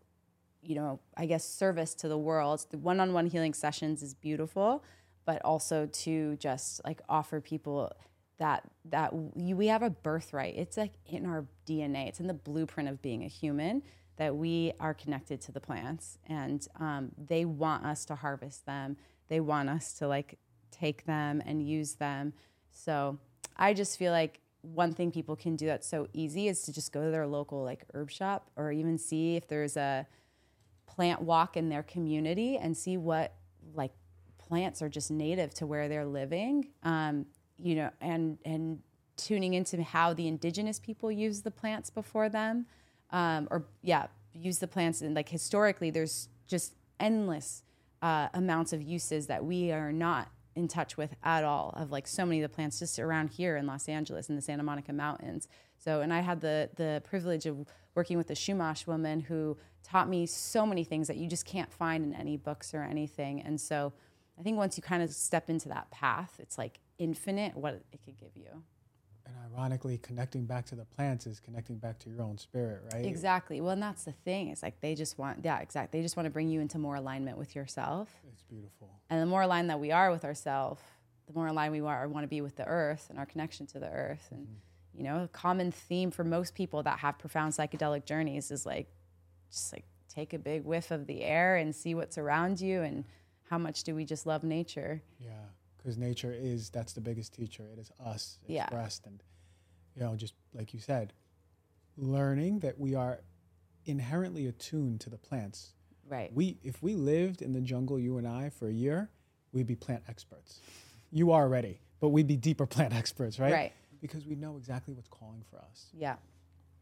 you know i guess service to the world. The one-on-one healing sessions is beautiful but also to just like offer people that that we have a birthright. It's like in our dna it's in the blueprint of being a human that we are connected to the plants. And um, they want us to harvest them. They want us to like take them and use them. So i just feel like one thing people can do that's so easy is to just go to their local like herb shop or even see if there's a plant walk in their community and see what like plants are just native to where they're living. Um, you know and and tuning into how the indigenous people use the plants before them um, or yeah use the plants and like historically there's just endless uh, amounts of uses that we are not in touch with at all of like so many of the plants just around here in Los Angeles in the Santa Monica Mountains. So, and I had the the privilege of working with a Chumash woman who taught me so many things that you just can't find in any books or anything. And so, I think once you kind of step into that path, it's like infinite what it could give you. And ironically, connecting back to the plants is connecting back to your own spirit, right? Exactly. Well, and that's the thing. It's like they just want, yeah, exactly. They just want to bring you into more alignment with yourself. It's beautiful. And the more aligned that we are with ourselves, the more aligned we are, want to be with the earth and our connection to the earth. And, mm-hmm. you know, a common theme for most people that have profound psychedelic journeys is like, just like take a big whiff of the air and see what's around you and how much do we just love nature. Yeah, because nature is that's the biggest teacher. It is us Yeah. expressed, and you know, just like you said, learning that we are inherently attuned to the plants. Right. We, if we lived in the jungle, you and I, for a year, we'd be plant experts. You are already, but we'd be deeper plant experts, right? Right. Because we know exactly what's calling for us. Yeah.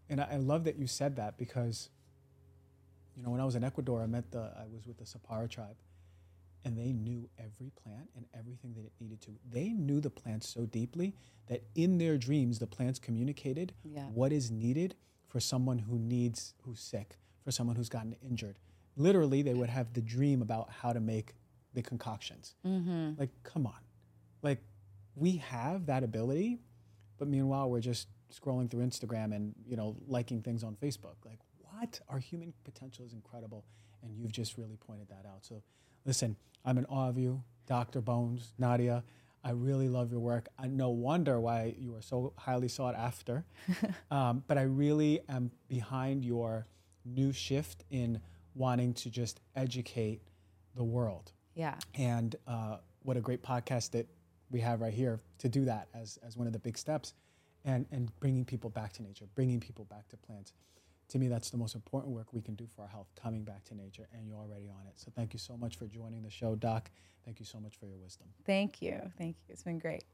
And I, I love that you said that because, you know, when I was in Ecuador, I met the, I was with the Sapara tribe, and they knew every plant and everything that it needed to. They knew the plants so deeply that in their dreams, the plants communicated Yeah. what is needed for someone who needs, who's sick, for someone who's gotten injured. Literally, they would have the dream about how to make the concoctions. Mm-hmm. Like, come on. Like, we have that ability, but meanwhile, we're just scrolling through Instagram and, you know, liking things on Facebook. Like, what? Our human potential is incredible. And you've just really pointed that out. So, listen, I'm in awe of you. Dr. Bones, Nadia. I really love your work. I no wonder why you are so highly sought after. um, but I really am behind your new shift in wanting to just educate the world. Yeah. And uh, what a great podcast that we have right here to do that as, as one of the big steps and, and bringing people back to nature, bringing people back to plants. To me, that's the most important work we can do for our health, coming back to nature, and you're already on it. So thank you so much for joining the show, Doc. Thank you so much for your wisdom. Thank you. Thank you. It's been great.